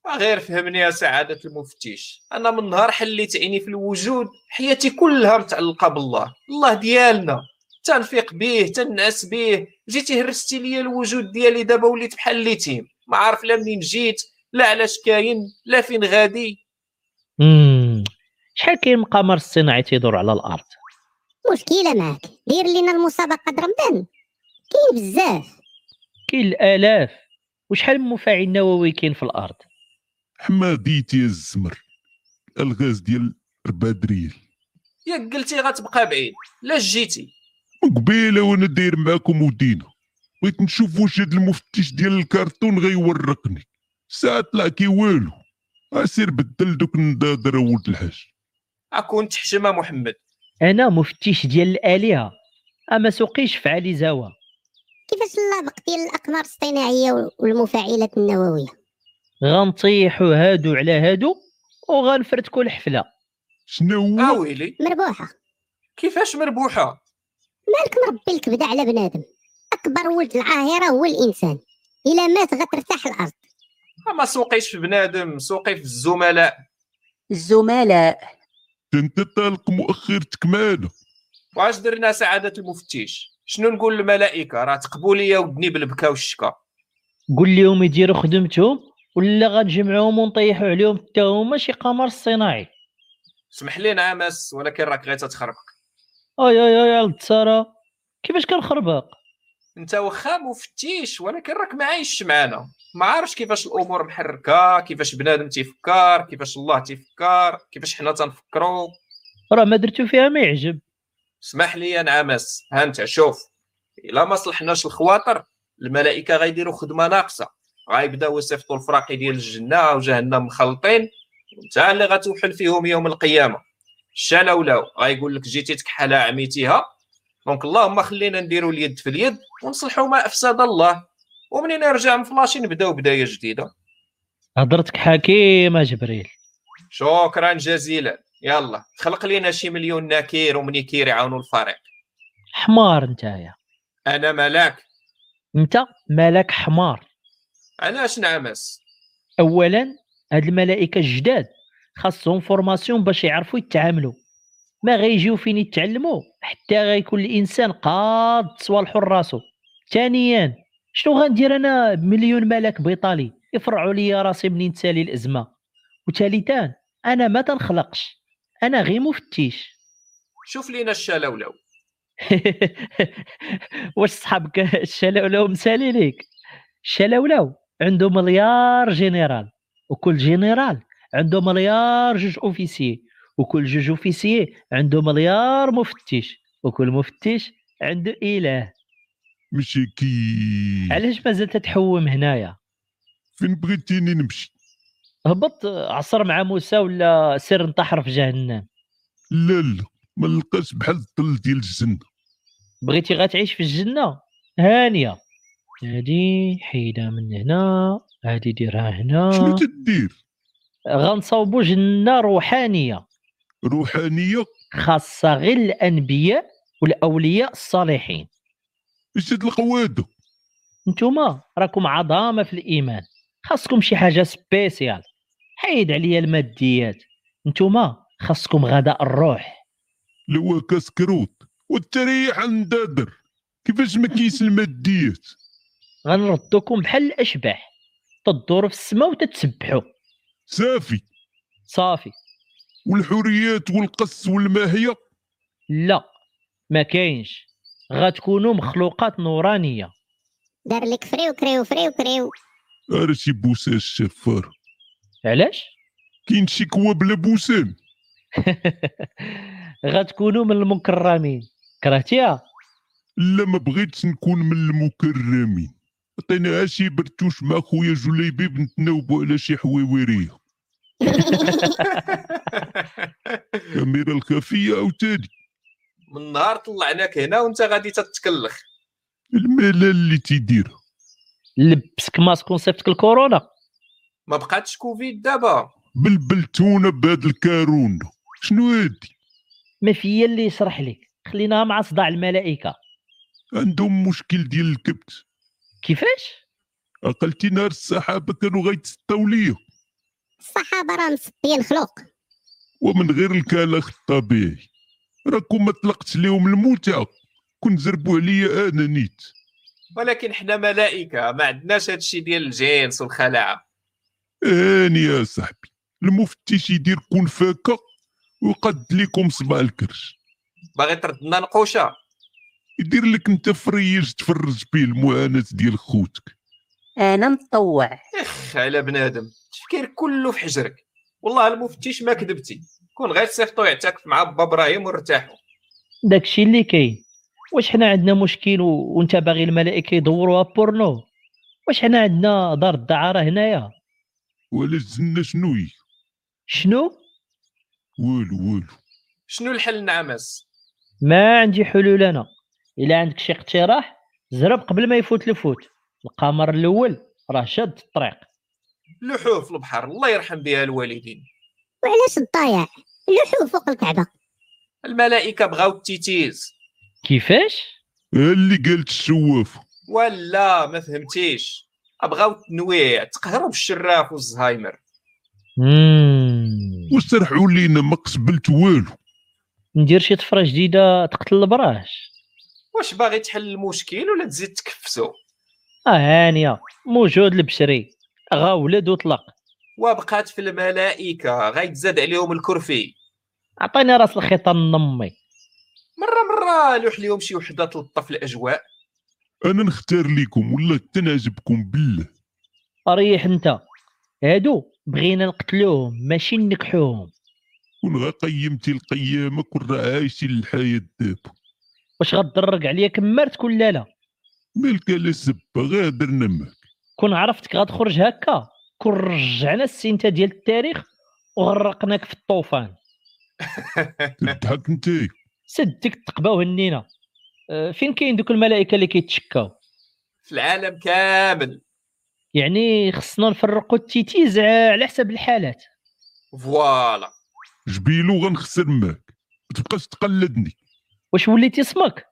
غير فهمني يا سعادة المفتش أنا من نهار حليت عيني في الوجود حياتي كلها متعلقة بالله. الله ديالنا تنفيق به تنعس به جيتي هرستي ليا الوجود ديالي دابا وليت بحال اليتيم ما عارف لا منين جيت لا علاش كاين لا فين غادي. شحال كاين من قمر اصطناعي تيدور على الأرض؟ مشكلة معاك. دير لينا المسابقة د رمضان كاين بزاف. كاين الآلاف. وشحال من مفاعل نووي كاين في الأرض؟ حماديتي الزمر الغاز ديال 4 دريال ياك قلتي غتبقى بعيد لا جيتي. من قبيله وأنا داير معاكم ودينا بغيت نشوف واش هاد المفتش ديال الكرتون غيورقني. ساعة طلع كي والو. اسير بدل دوك النضاضر ولد الحاج. اكون تحشم محمد. أنا مفتش ديال الآلهة. أما سوقيش في علي كيفاش اللابق ديال الأقمار الاصطناعيه والمفاعلات النووية؟ غنطيحوا هادو على هادو وغنفرتكوا الحفله شنو هو؟ ويلي. مربوحة. كيفاش مربوحة؟ مالك مربي الكبده على بنادم. أكبر ولد العاهرة هو الإنسان. إلا مات غترتاح الأرض. ما سوقيش في بنادم سوقي في الزملاء. الزملاء. أنت طالق مؤخرتك معانا واش درنا سعادة المفتش شنو نقول للملائكة؟ راه تقبوا لي ودني بالبكا والشكا. قول لهم يديروا خدمتهم. ولا غنجمعوهم ونطيحوا عليهم حتى هما شي قمر اصطناعي سمح لي نعمس ولكن راك غير تتخربق. أي أي أي ولد ساره كيفاش كنخربق؟ أنت واخا مفتيش ولكن راك ما عايش معنا. ما عارفش كيفاش الأمور محركة كيفاش بنادم تيفكر كيفاش الله تيفكر كيفاش حنا تنفكروا راه ما درتو فيها ما يعجب. اسمح لي يا نعمس ها أنت شوف. إلا ما صلحناش الخواطر الملائكة غيديروا خدمة ناقصة. غيبداو يصيفطوا الفراقي ديال الجنة وجهنم مخلطين وانت اللي غتوحل فيهم يوم القيامة. الشالا ولاو غيقول لك جيتي تكحلها عميتيها. donc اللهم خلينا نديروا اليد في اليد ونصلحوا ما أفسد الله. ومنين يرجع مفلاشي نبداو بداية جديدة. هضرتك حكيم يا جبريل. شكرا جزيلا. يلا خلق لينا شي مليون ناكير ومنيكير يعاونوا الفريق. حمار نتايا أنا ملاك. انت مالك حمار. علاش نعمس؟ اولا هاد الملائكة الجداد خاصهم formation باش يعرفوا يتعاملوا. ما غيجيو فين يتعلموا؟ حتى غيكون الإنسان قاد صوالحو راسو. ثانيا شنو غندير أنا بمليون ملك بيطالي يفرعوا لي راسي منين تسالي الأزمة. وثالثا أنا ما تنخلقش. أنا غير مفتش. شوف لينا الشلولو. واش صحابك الشلولو مسالي ليك؟ الشلولو. عنده مليار جنرال وكل جنرال عنده مليار جوج officiers وكل جوج officiers عنده مليار مفتش وكل مفتش عنده إله. مشاكي علاش مازال تتحوم هنايا؟ فين بغيتيني نمشي؟ هبط عصر مع موسى ولا سير انتحر في جهنم؟ لا لا ما نلقاش بحال الظل ديال الجنة. بغيتي غتعيش في الجنة؟ هانية. هادي حيدها من هنا هادي ديرها هنا. شنو تدير؟ غنصاوبوا جنة روحانية. روحانية؟ خاصة غير الأنبياء والأولياء الصالحين. اش هاد القواده نتوما راكم عظامة في الإيمان. خاصكم شي حاجة سبيسيال. حيد عليا الماديات. نتوما خاصكم غداء الروح. لو كاس كروت والتريح ندادر كيفاش ما كيس الماديات؟ غنردوكم بحال الاشباح. تدوروا في السماء وتتسبحوا صافي. صافي. والحريات والقص والماهية؟ لا ما كاينش. غتكونوا مخلوقات نورانية. دار لك فريو كريو فريو كريو شي بوسان الشفار. علاش؟ كاين شي كوا بلا بوسان. غتكونوا من المكرمين. كرهتيها؟ لا ما بغيتش نكون من المكرمين. عطينا شي برتوش مع خويا جليبي نتناوبوا على شي حواويريه كاميرا الخفية عاوتاني. من نهار طلعناك هنا وانت غادي تتكلخ. الملل اللي تيديرها لبسك ماسك ونصيفطك الكورونا. ما بقاتش كوفيد دابا. بلبلتونا بهاد الكارون. شنو هادي؟ ما فيا اللي يشرح لك خليناها مع صداع الملائكة. عندهم مشكل ديال الكبت. كيفاش؟ عقلتي نهار الصحابه كانوا غيتسطاو ليا. الصحابه راه مسطيين خلق ومن غير الكلاخ الطبيعي. راكم ما طلقتش ليهم المتعه كون زربوا عليا أنا نيت. ولكن حنا ملائكة ما عندناش هادشي ديال الجنس والخلاعه هاني يا صاحبي المفتش يدير كون فاكا ويقد لكم صباع الكرش. باغي تردنا نقوشة؟ يدير لك انت فريج تفرج بيه المعاناة ديال خوتك. أنا مطوع. أخ على بنادم. التفكير كله في حجرك. والله المفتش ما كذبتي. كون غير صيفطو يعتكف مع با إبراهيم ونرتاحوا داكشي اللي كاين. واش حنا عندنا مشكل و... وانت باغي الملائكة يدوروها بورنو؟ واش حنا عندنا دار الدعارة هنايا؟ ولا الجنه شنو هي؟ شنو؟ والو والو. شنو الحل نعمس ما عندي حلول أنا. إلا عندك شي اقتراح زرب قبل ما يفوت الفوت. القمر الأول راه شاد الطريق. لحوف في البحر الله يرحم بها الوالدين. وعلاش الضايع؟ اللحوف فوق الكعبة. الملائكة بغاو التيتيز. كيفاش؟ ها اللي قالت الشواف. ولا ما فهمتيش. بغاو التنويع تقهروا بالشراف والزهايمر. وسرحوا لينا ما قبلت والو. ندير شي طفرة جديدة تقتل البراش. واش باغي تحل المشكل ولا تزيد تكفسو؟ آه هانية موجود البشري. غا ولد وطلق. وبقات في الملائكة غيتزاد عليهم الكرفي. عطيني راس الخيطان نمي مرة مرة لوح ليهم شي وحدة تلطف الأجواء. أنا نختار ليكم ولا تنعجبكم بالله. ريح أنت. هادو بغينا نقتلوهم ماشي نكحوهم كون غا قيمتي القيامة كون راه عايشين الحياة دابا واش غتضرك عليا كمرت كل لا مالك لا سبه غير هدرنا معاك كون عرفتك غتخرج هكا كون رجعنا السنتة ديال التاريخ وغرقناك في الطوفان. تضحك انت. سدك التقبة وهنينا. أه، فين كاين دوك الملائكة اللي كيتشكاو؟ في العالم كامل. يعني خصنا نفرقوا التيتيز على حسب الحالات. voilà. جبيلو غنخسر معاك ما تبقاش تقلدني. واش وليتي اسمك؟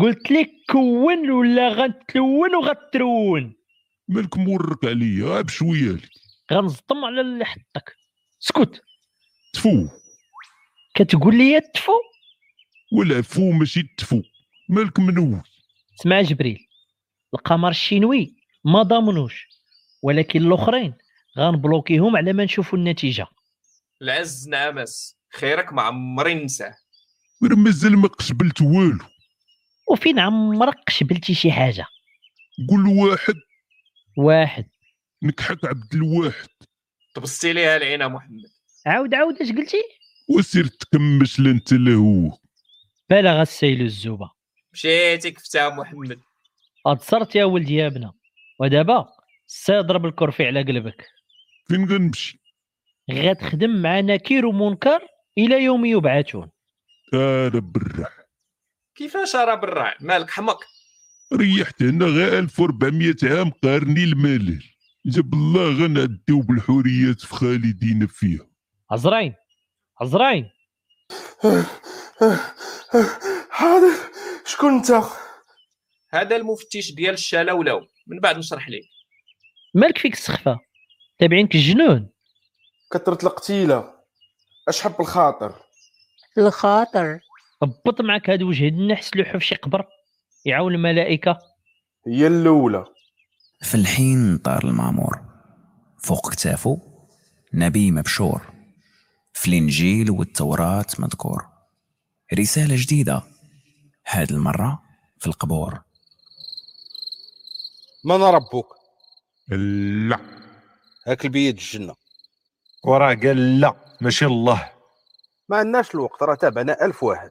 قلت لك كون ولا غتلون وغترون. مالك مورك عليا بشوية لك. غنصدم على اللي حطك. اسكت تفو. كتقول لي تفو؟ ولا فو ماشي تفو. مالك منوي. اسمع جبريل. القمر الشينوي ما ضامنوش ولكن الأخرين غنبلوكيهم على ما نشوفوا النتيجة. العز نعمس خيرك ما عمري ننساه. راه مازال ما قشبلت والو. وفين عمرك قشبلتي شي حاجة. قول واحد. واحد. نكحك عبد الواحد. طبستي ليها العين محمد. عاود عاود اش قلتي؟ وسير تكمش لا انت لا هو. بلغ السيل الزوبة. مشيتي كفتها محمد. قد صرت يا ولدي يا ابنة. ودابا سيضرب الكرفي على قلبك. فين غنمشي؟ غتخدم مع نكير ومنكر إلى يوم يبعثون. أنا بالراح كيفاش راه بالراع مالك حمق ريحت هنا غير 1400 عام قارني الملل. جاب الله غنعديو بالحوريات في خالدين فيها. عزرين عزرين. حاضر شكون انت؟ هذا المفتش ديال الشلاولو من بعد نشرح لك مالك فيك السخفة؟ تابعينك الجنون. كثرت القتيلة. أش حب الخاطر؟ الخاطر هبط معك هاد وجه النحس لوحو في شي قبر يعاون الملائكة. هي الأولى. في الحين طار المامور. فوق كتافه نبي مبشور. في الإنجيل والتوراة مذكور. رسالة جديدة. هاد المرة في القبور. من ربك؟ لا. هاك البيت الجنة. وراه قال لا. ماشي الله. ما عندناش الوقت راه تابعنا ألف واحد.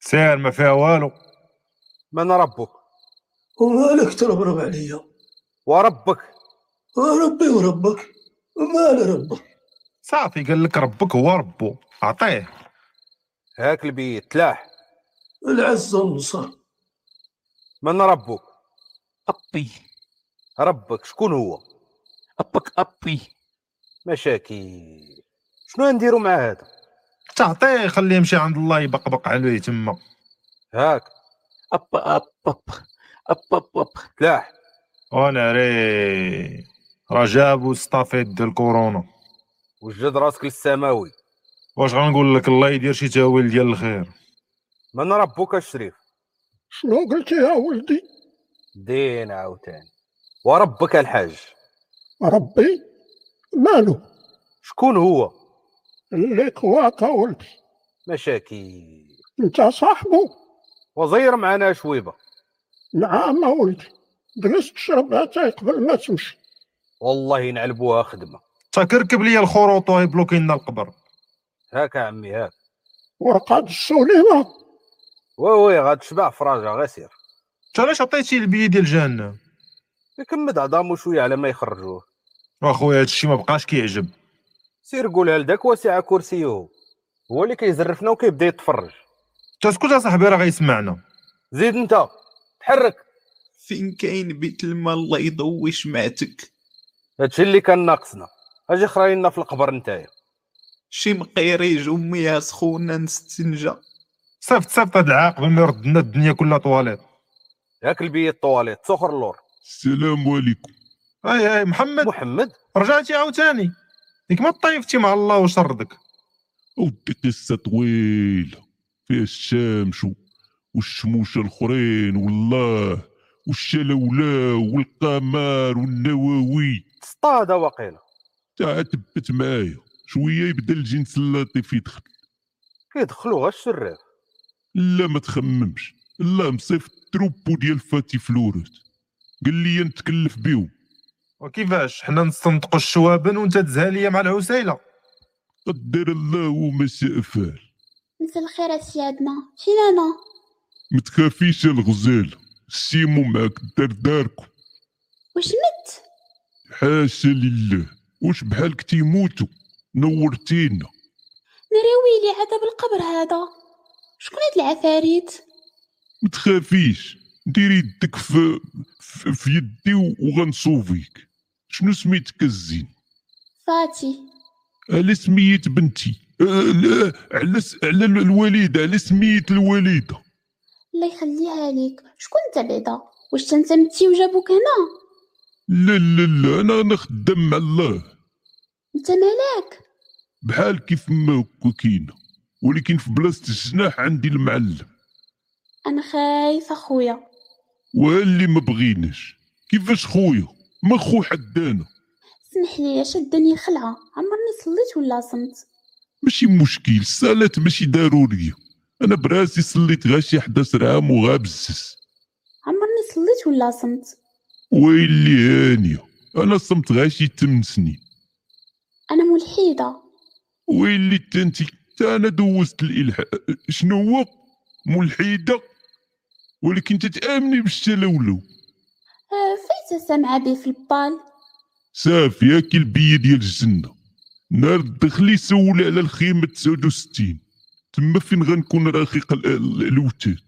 سير ما فيها والو. من ربك. ومالك تربرب عليا وربك. ربي وربك. ومال ربك. صافي قال لك ربك هو ربو عطيه هاك البيت تلاح العز والنصر من ربك. أبي. ربك شكون هو؟ أبك أبي. مشاكل. شنو نديرو مع هذا؟ تعطيه خليه يمشي عند الله يبقبق عليه تما هاك. أب أب أب أب أب أب. تلاح وناري راه جابوا ستافيت ديال الكورونا وجد راسك للسماوي. واش غنقول لك؟ الله يدير شي تاويل ديال الخير. من ربك الشريف؟ شنو قلتي يا ولدي؟ دين عاوتاني. وربك الحاج. ربي؟ مالو شكون هو؟ ليك واك ولدي مشاكل. أنت صاحبه وزير معنا شويبة. نعم ولدي جلس تشرب قبل ما تمشي. والله نعلبوها خدمة. تكركب لي الخروط ويبلوكي لنا القبر هاك عمي هاك. ورقاد السليمه وي وي غتشبع فراجة غير سير. انت علاش عطيتي البي ديال جهنم يكمد عظامو شوية على ما يخرجوه. واخويا هادشي ما بقاش كيعجب. سير قولها لداك واسع كرسيه. هو اللي كيزرفنا وكيبدا يتفرج. تسكت اصاحبي راه غيسمعنا. زيد انت تحرك. فين كاين بيت الماء الله يضوي شمعتك. هادشي اللي كان ناقصنا. أجي خراينا في القبر نتايا. شي مقيريج أمي سخونة نستنجا صيفط صيفط هاد العاق قبل ما يرد لنا الدنيا كلها طواليت. ياك البيت طواليت سخر اللور. السلام عليكم. اي اي محمد. محمد؟ رجعتي عاوتاني. ديك ما طيفتي مع الله وشردك. ودي قصة طويلة فيها الشامش والشموشة الأخرين والله والشلولة والقمر والنواوي سطادة وقيلة. تا تبت معايا شوية يبدأ الجنس اللطيف يدخل. كيدخلوا غير الشراف لا ما تخممش الله مصيف التروبو ديال فاتي فلورات قال لي نتكلف بيهم. وكيفاش حنا نستنطقوا الشوابن وانت تزها ليا مع العسيلة؟ قدر الله وما شاء فعل مساء الخير سيادنا فين أنا؟ ما تخافيش الغزال. سيمو معاك دار داركم. واش مت؟ حاشا لله. واش بحالك تيموتوا نورتينا. ناري ويلي عذاب القبر هذا. شكون هاد العفاريت؟ ما تخافيش ديري يدك في, في, في يدي وغنصوفيك. شنو سميتك الزين فاتي. على سمية بنتي. لا على س- على ال- الوالدة على سمية الوالدة. الله يخليها ليك شكون أنت بعدا؟ واش تنتمتي وجابوك هنا؟ لا لا لا أنا أنا خدام مع الله. أنت مالك بحال كيف ما هكا كاينة ولكن في بلاصة الجناح عندي المعلم. أنا خايفة خويا. وها اللي ما بغيناش. كيفاش خويا؟ ما خو حدانا سمح لي شدني خلعة؟ عمرني صليت ولا صمت؟ ماشي مشكل الصلاة ماشي ضرورية أنا براسي صليت غير شي 11 عام وغابزز عمرني صليت ولا صمت؟ ويلي هانية أنا صمت غير شي 8 سنين. أنا ملحدة. ويلي تنتي تا أنا دوزت الإلحاد شنو هو؟ ملحدة؟ ولكن تتآمني بالشلولو. فايته سامعه به في البال. صافي هاكي البية ديال الجنة. نهار دخلي سول على الخيمة 69 تما فين غنكون رقيق ال- ال- الوتاد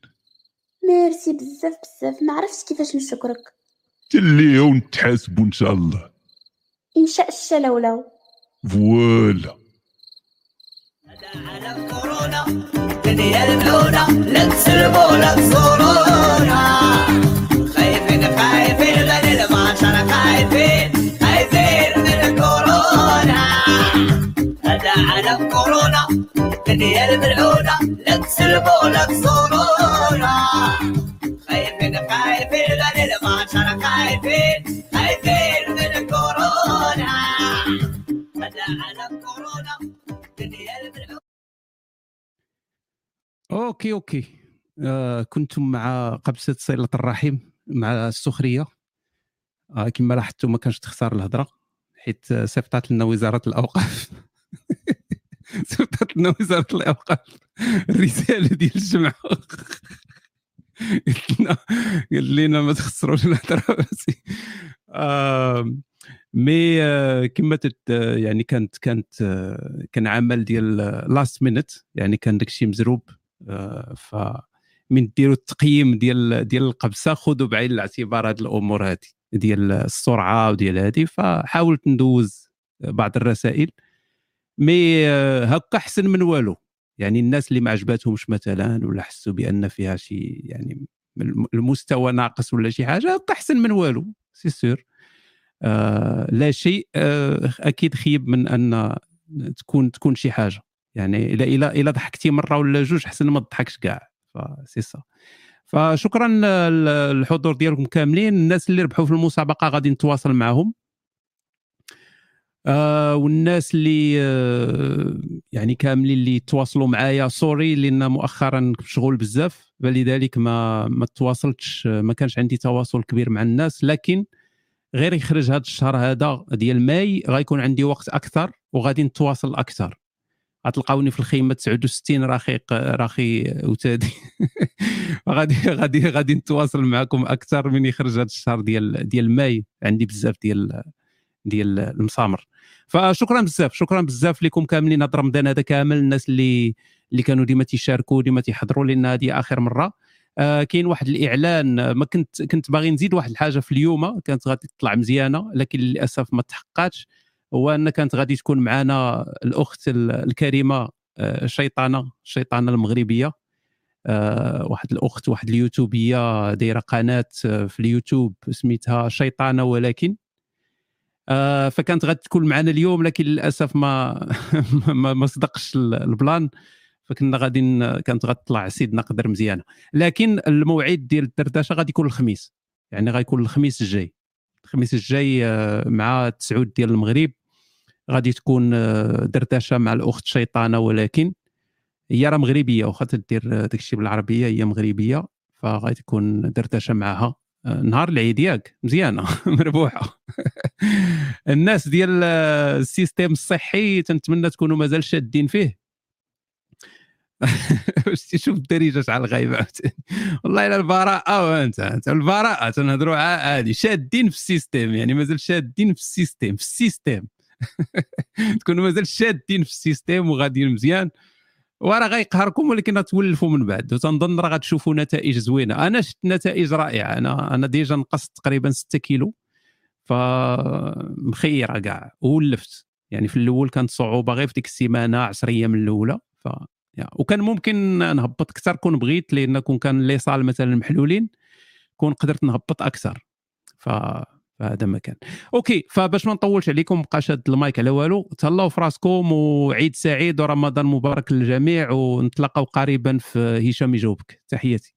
ميرسي بزاف بزاف. ما عرفتش كيفاش نشكرك. تليها ونتحاسبوا إن شاء الله. إن شاء الشلولو فوالا دنيا الملونة لا تسلموا لا تزورونا من الكورونا. هذا عالم كورونا لا تزورونا خايفين خايفين خايفين. من الكورونا. هذا عالم كورونا OK OK. آه كنتم مع قبسة صلة الرحم مع السخرية. آه كما لاحظتوا ما كانش تختار الهضرة حيت آه، صيفطات لنا وزارة الأوقاف. صيفطات لنا وزارة الأوقاف. الرسالة ديال الجمعه قلت لنا قال لنا ما تخسروش الهضرة. آه mais آه، كما آه، يعني كانت كانت آه، كان عمل ديال last minute يعني كان داكشي مزروب. آه، ف من ديروا التقييم ديال ديال القبسة خذوا بعين الاعتبار هذه الأمور هذه ديال السرعة وديال هذه فحاولت ندوز بعض الرسائل mais آه، هكا احسن من والو. يعني الناس اللي ما عجباتهمش مثلا ولا حسوا بأن فيها شي يعني المستوى ناقص ولا شي حاجة هكا احسن من والو c'est sûr. آه لا شيء آه أكيد خيب من أن تكون تكون شي حاجة. يعني إلا إلا ضحكتي مرة ولا جوج احسن ما تضحكش كاع فسي سا. فشكرا للحضور ديالكم كاملين. الناس اللي ربحوا في المسابقة غادي نتواصل معهم. آه والناس اللي آه يعني كاملين اللي تواصلوا معايا. sorry لأن مؤخرا مشغول بزاف فلذلك ما ما تواصلتش ما كانش عندي تواصل كبير مع الناس. لكن غير يخرج هذا الشهر هذا ديال ماي غيكون عندي وقت أكثر وغادي نتواصل أكثر. غتلقاوني في الخيمة 69 رقيق راخي وتادي غادي غادي غادي نتواصل معكم أكثر من يخرج هذا الشهر ديال ديال ماي. عندي بزاف ديال ديال المسامر. فشكرا بزاف شكرا بزاف لكم كاملين. هذا رمضان هذا كامل الناس اللي اللي كانوا ديما تيشاركوا ديما تيحضروا لأن هذه آخر مرة. آه كاين واحد الإعلان ما كنت كنت باغي نزيد واحد الحاجة في اليوم كانت غادي تطلع مزيانة لكن للأسف ما تحققاتش هو أن كانت غادي تكون معنا الأخت ال- الكريمة آه، شيطانه الشيطانة المغربية. آه، واحد الأخت واحد اليوتوبيه دايرة قناة آه، في اليوتيوب سميتها شيطانة ولكن. فكانت غادي تكون معنا اليوم لكن للأسف ما ما, صدقش ال- البلان. فكنا غادي كانت غتطلع سيدنا قدر مزيانة. لكن الموعد ديال الدردشة غادي يكون الخميس. يعني غيكون الخميس الجاي. الخميس الجاي مع التسعود ديال المغرب. غادي تكون آه، دردشة مع الأخت شيطانة ولكن هي راه مغربية واخا تدير آه، داكشي بالعربية هي مغربية فغادي تكون دردشة معها آه، نهار العيد ياك مزيانة مربوحة. الناس ديال ال système الصحي تنتمنى تكونوا مازال شادين فيه. واش تشوف الدارجه شحال غايبة والله إلا البراءة وانت أنت البراءة تنهضروا عادي شادين في ال système يعني مازال شادين في ال système في ال système. تكونوا مازال شادين في ال système وغاديين مزيان. وراه غيقهركم ولكن غتولفوا من بعد. وتنظن راه غتشوفوا نتائج زوينة. أنا شفت نتائج رائعة. أنا أنا déjà نقصت تقريبا 6 كيلو. فمخيره كاع. وولفت يعني في الأول كانت صعوبة غير في ديك السيمانة 10 أيام الأولى. ف yeah. وكان ممكن نهبط أكثر كون بغيت لأن كون كان les salles مثلا محلولين كون قدرت نهبط أكثر. ف فهذا ما كان OK فباش ما نطولش عليكم بقى شاد المايك على والو. تهلاو في راسكم وعيد سعيد ورمضان مبارك للجميع ونتلاقاو قريبا في هشام يجاوبك. تحياتي.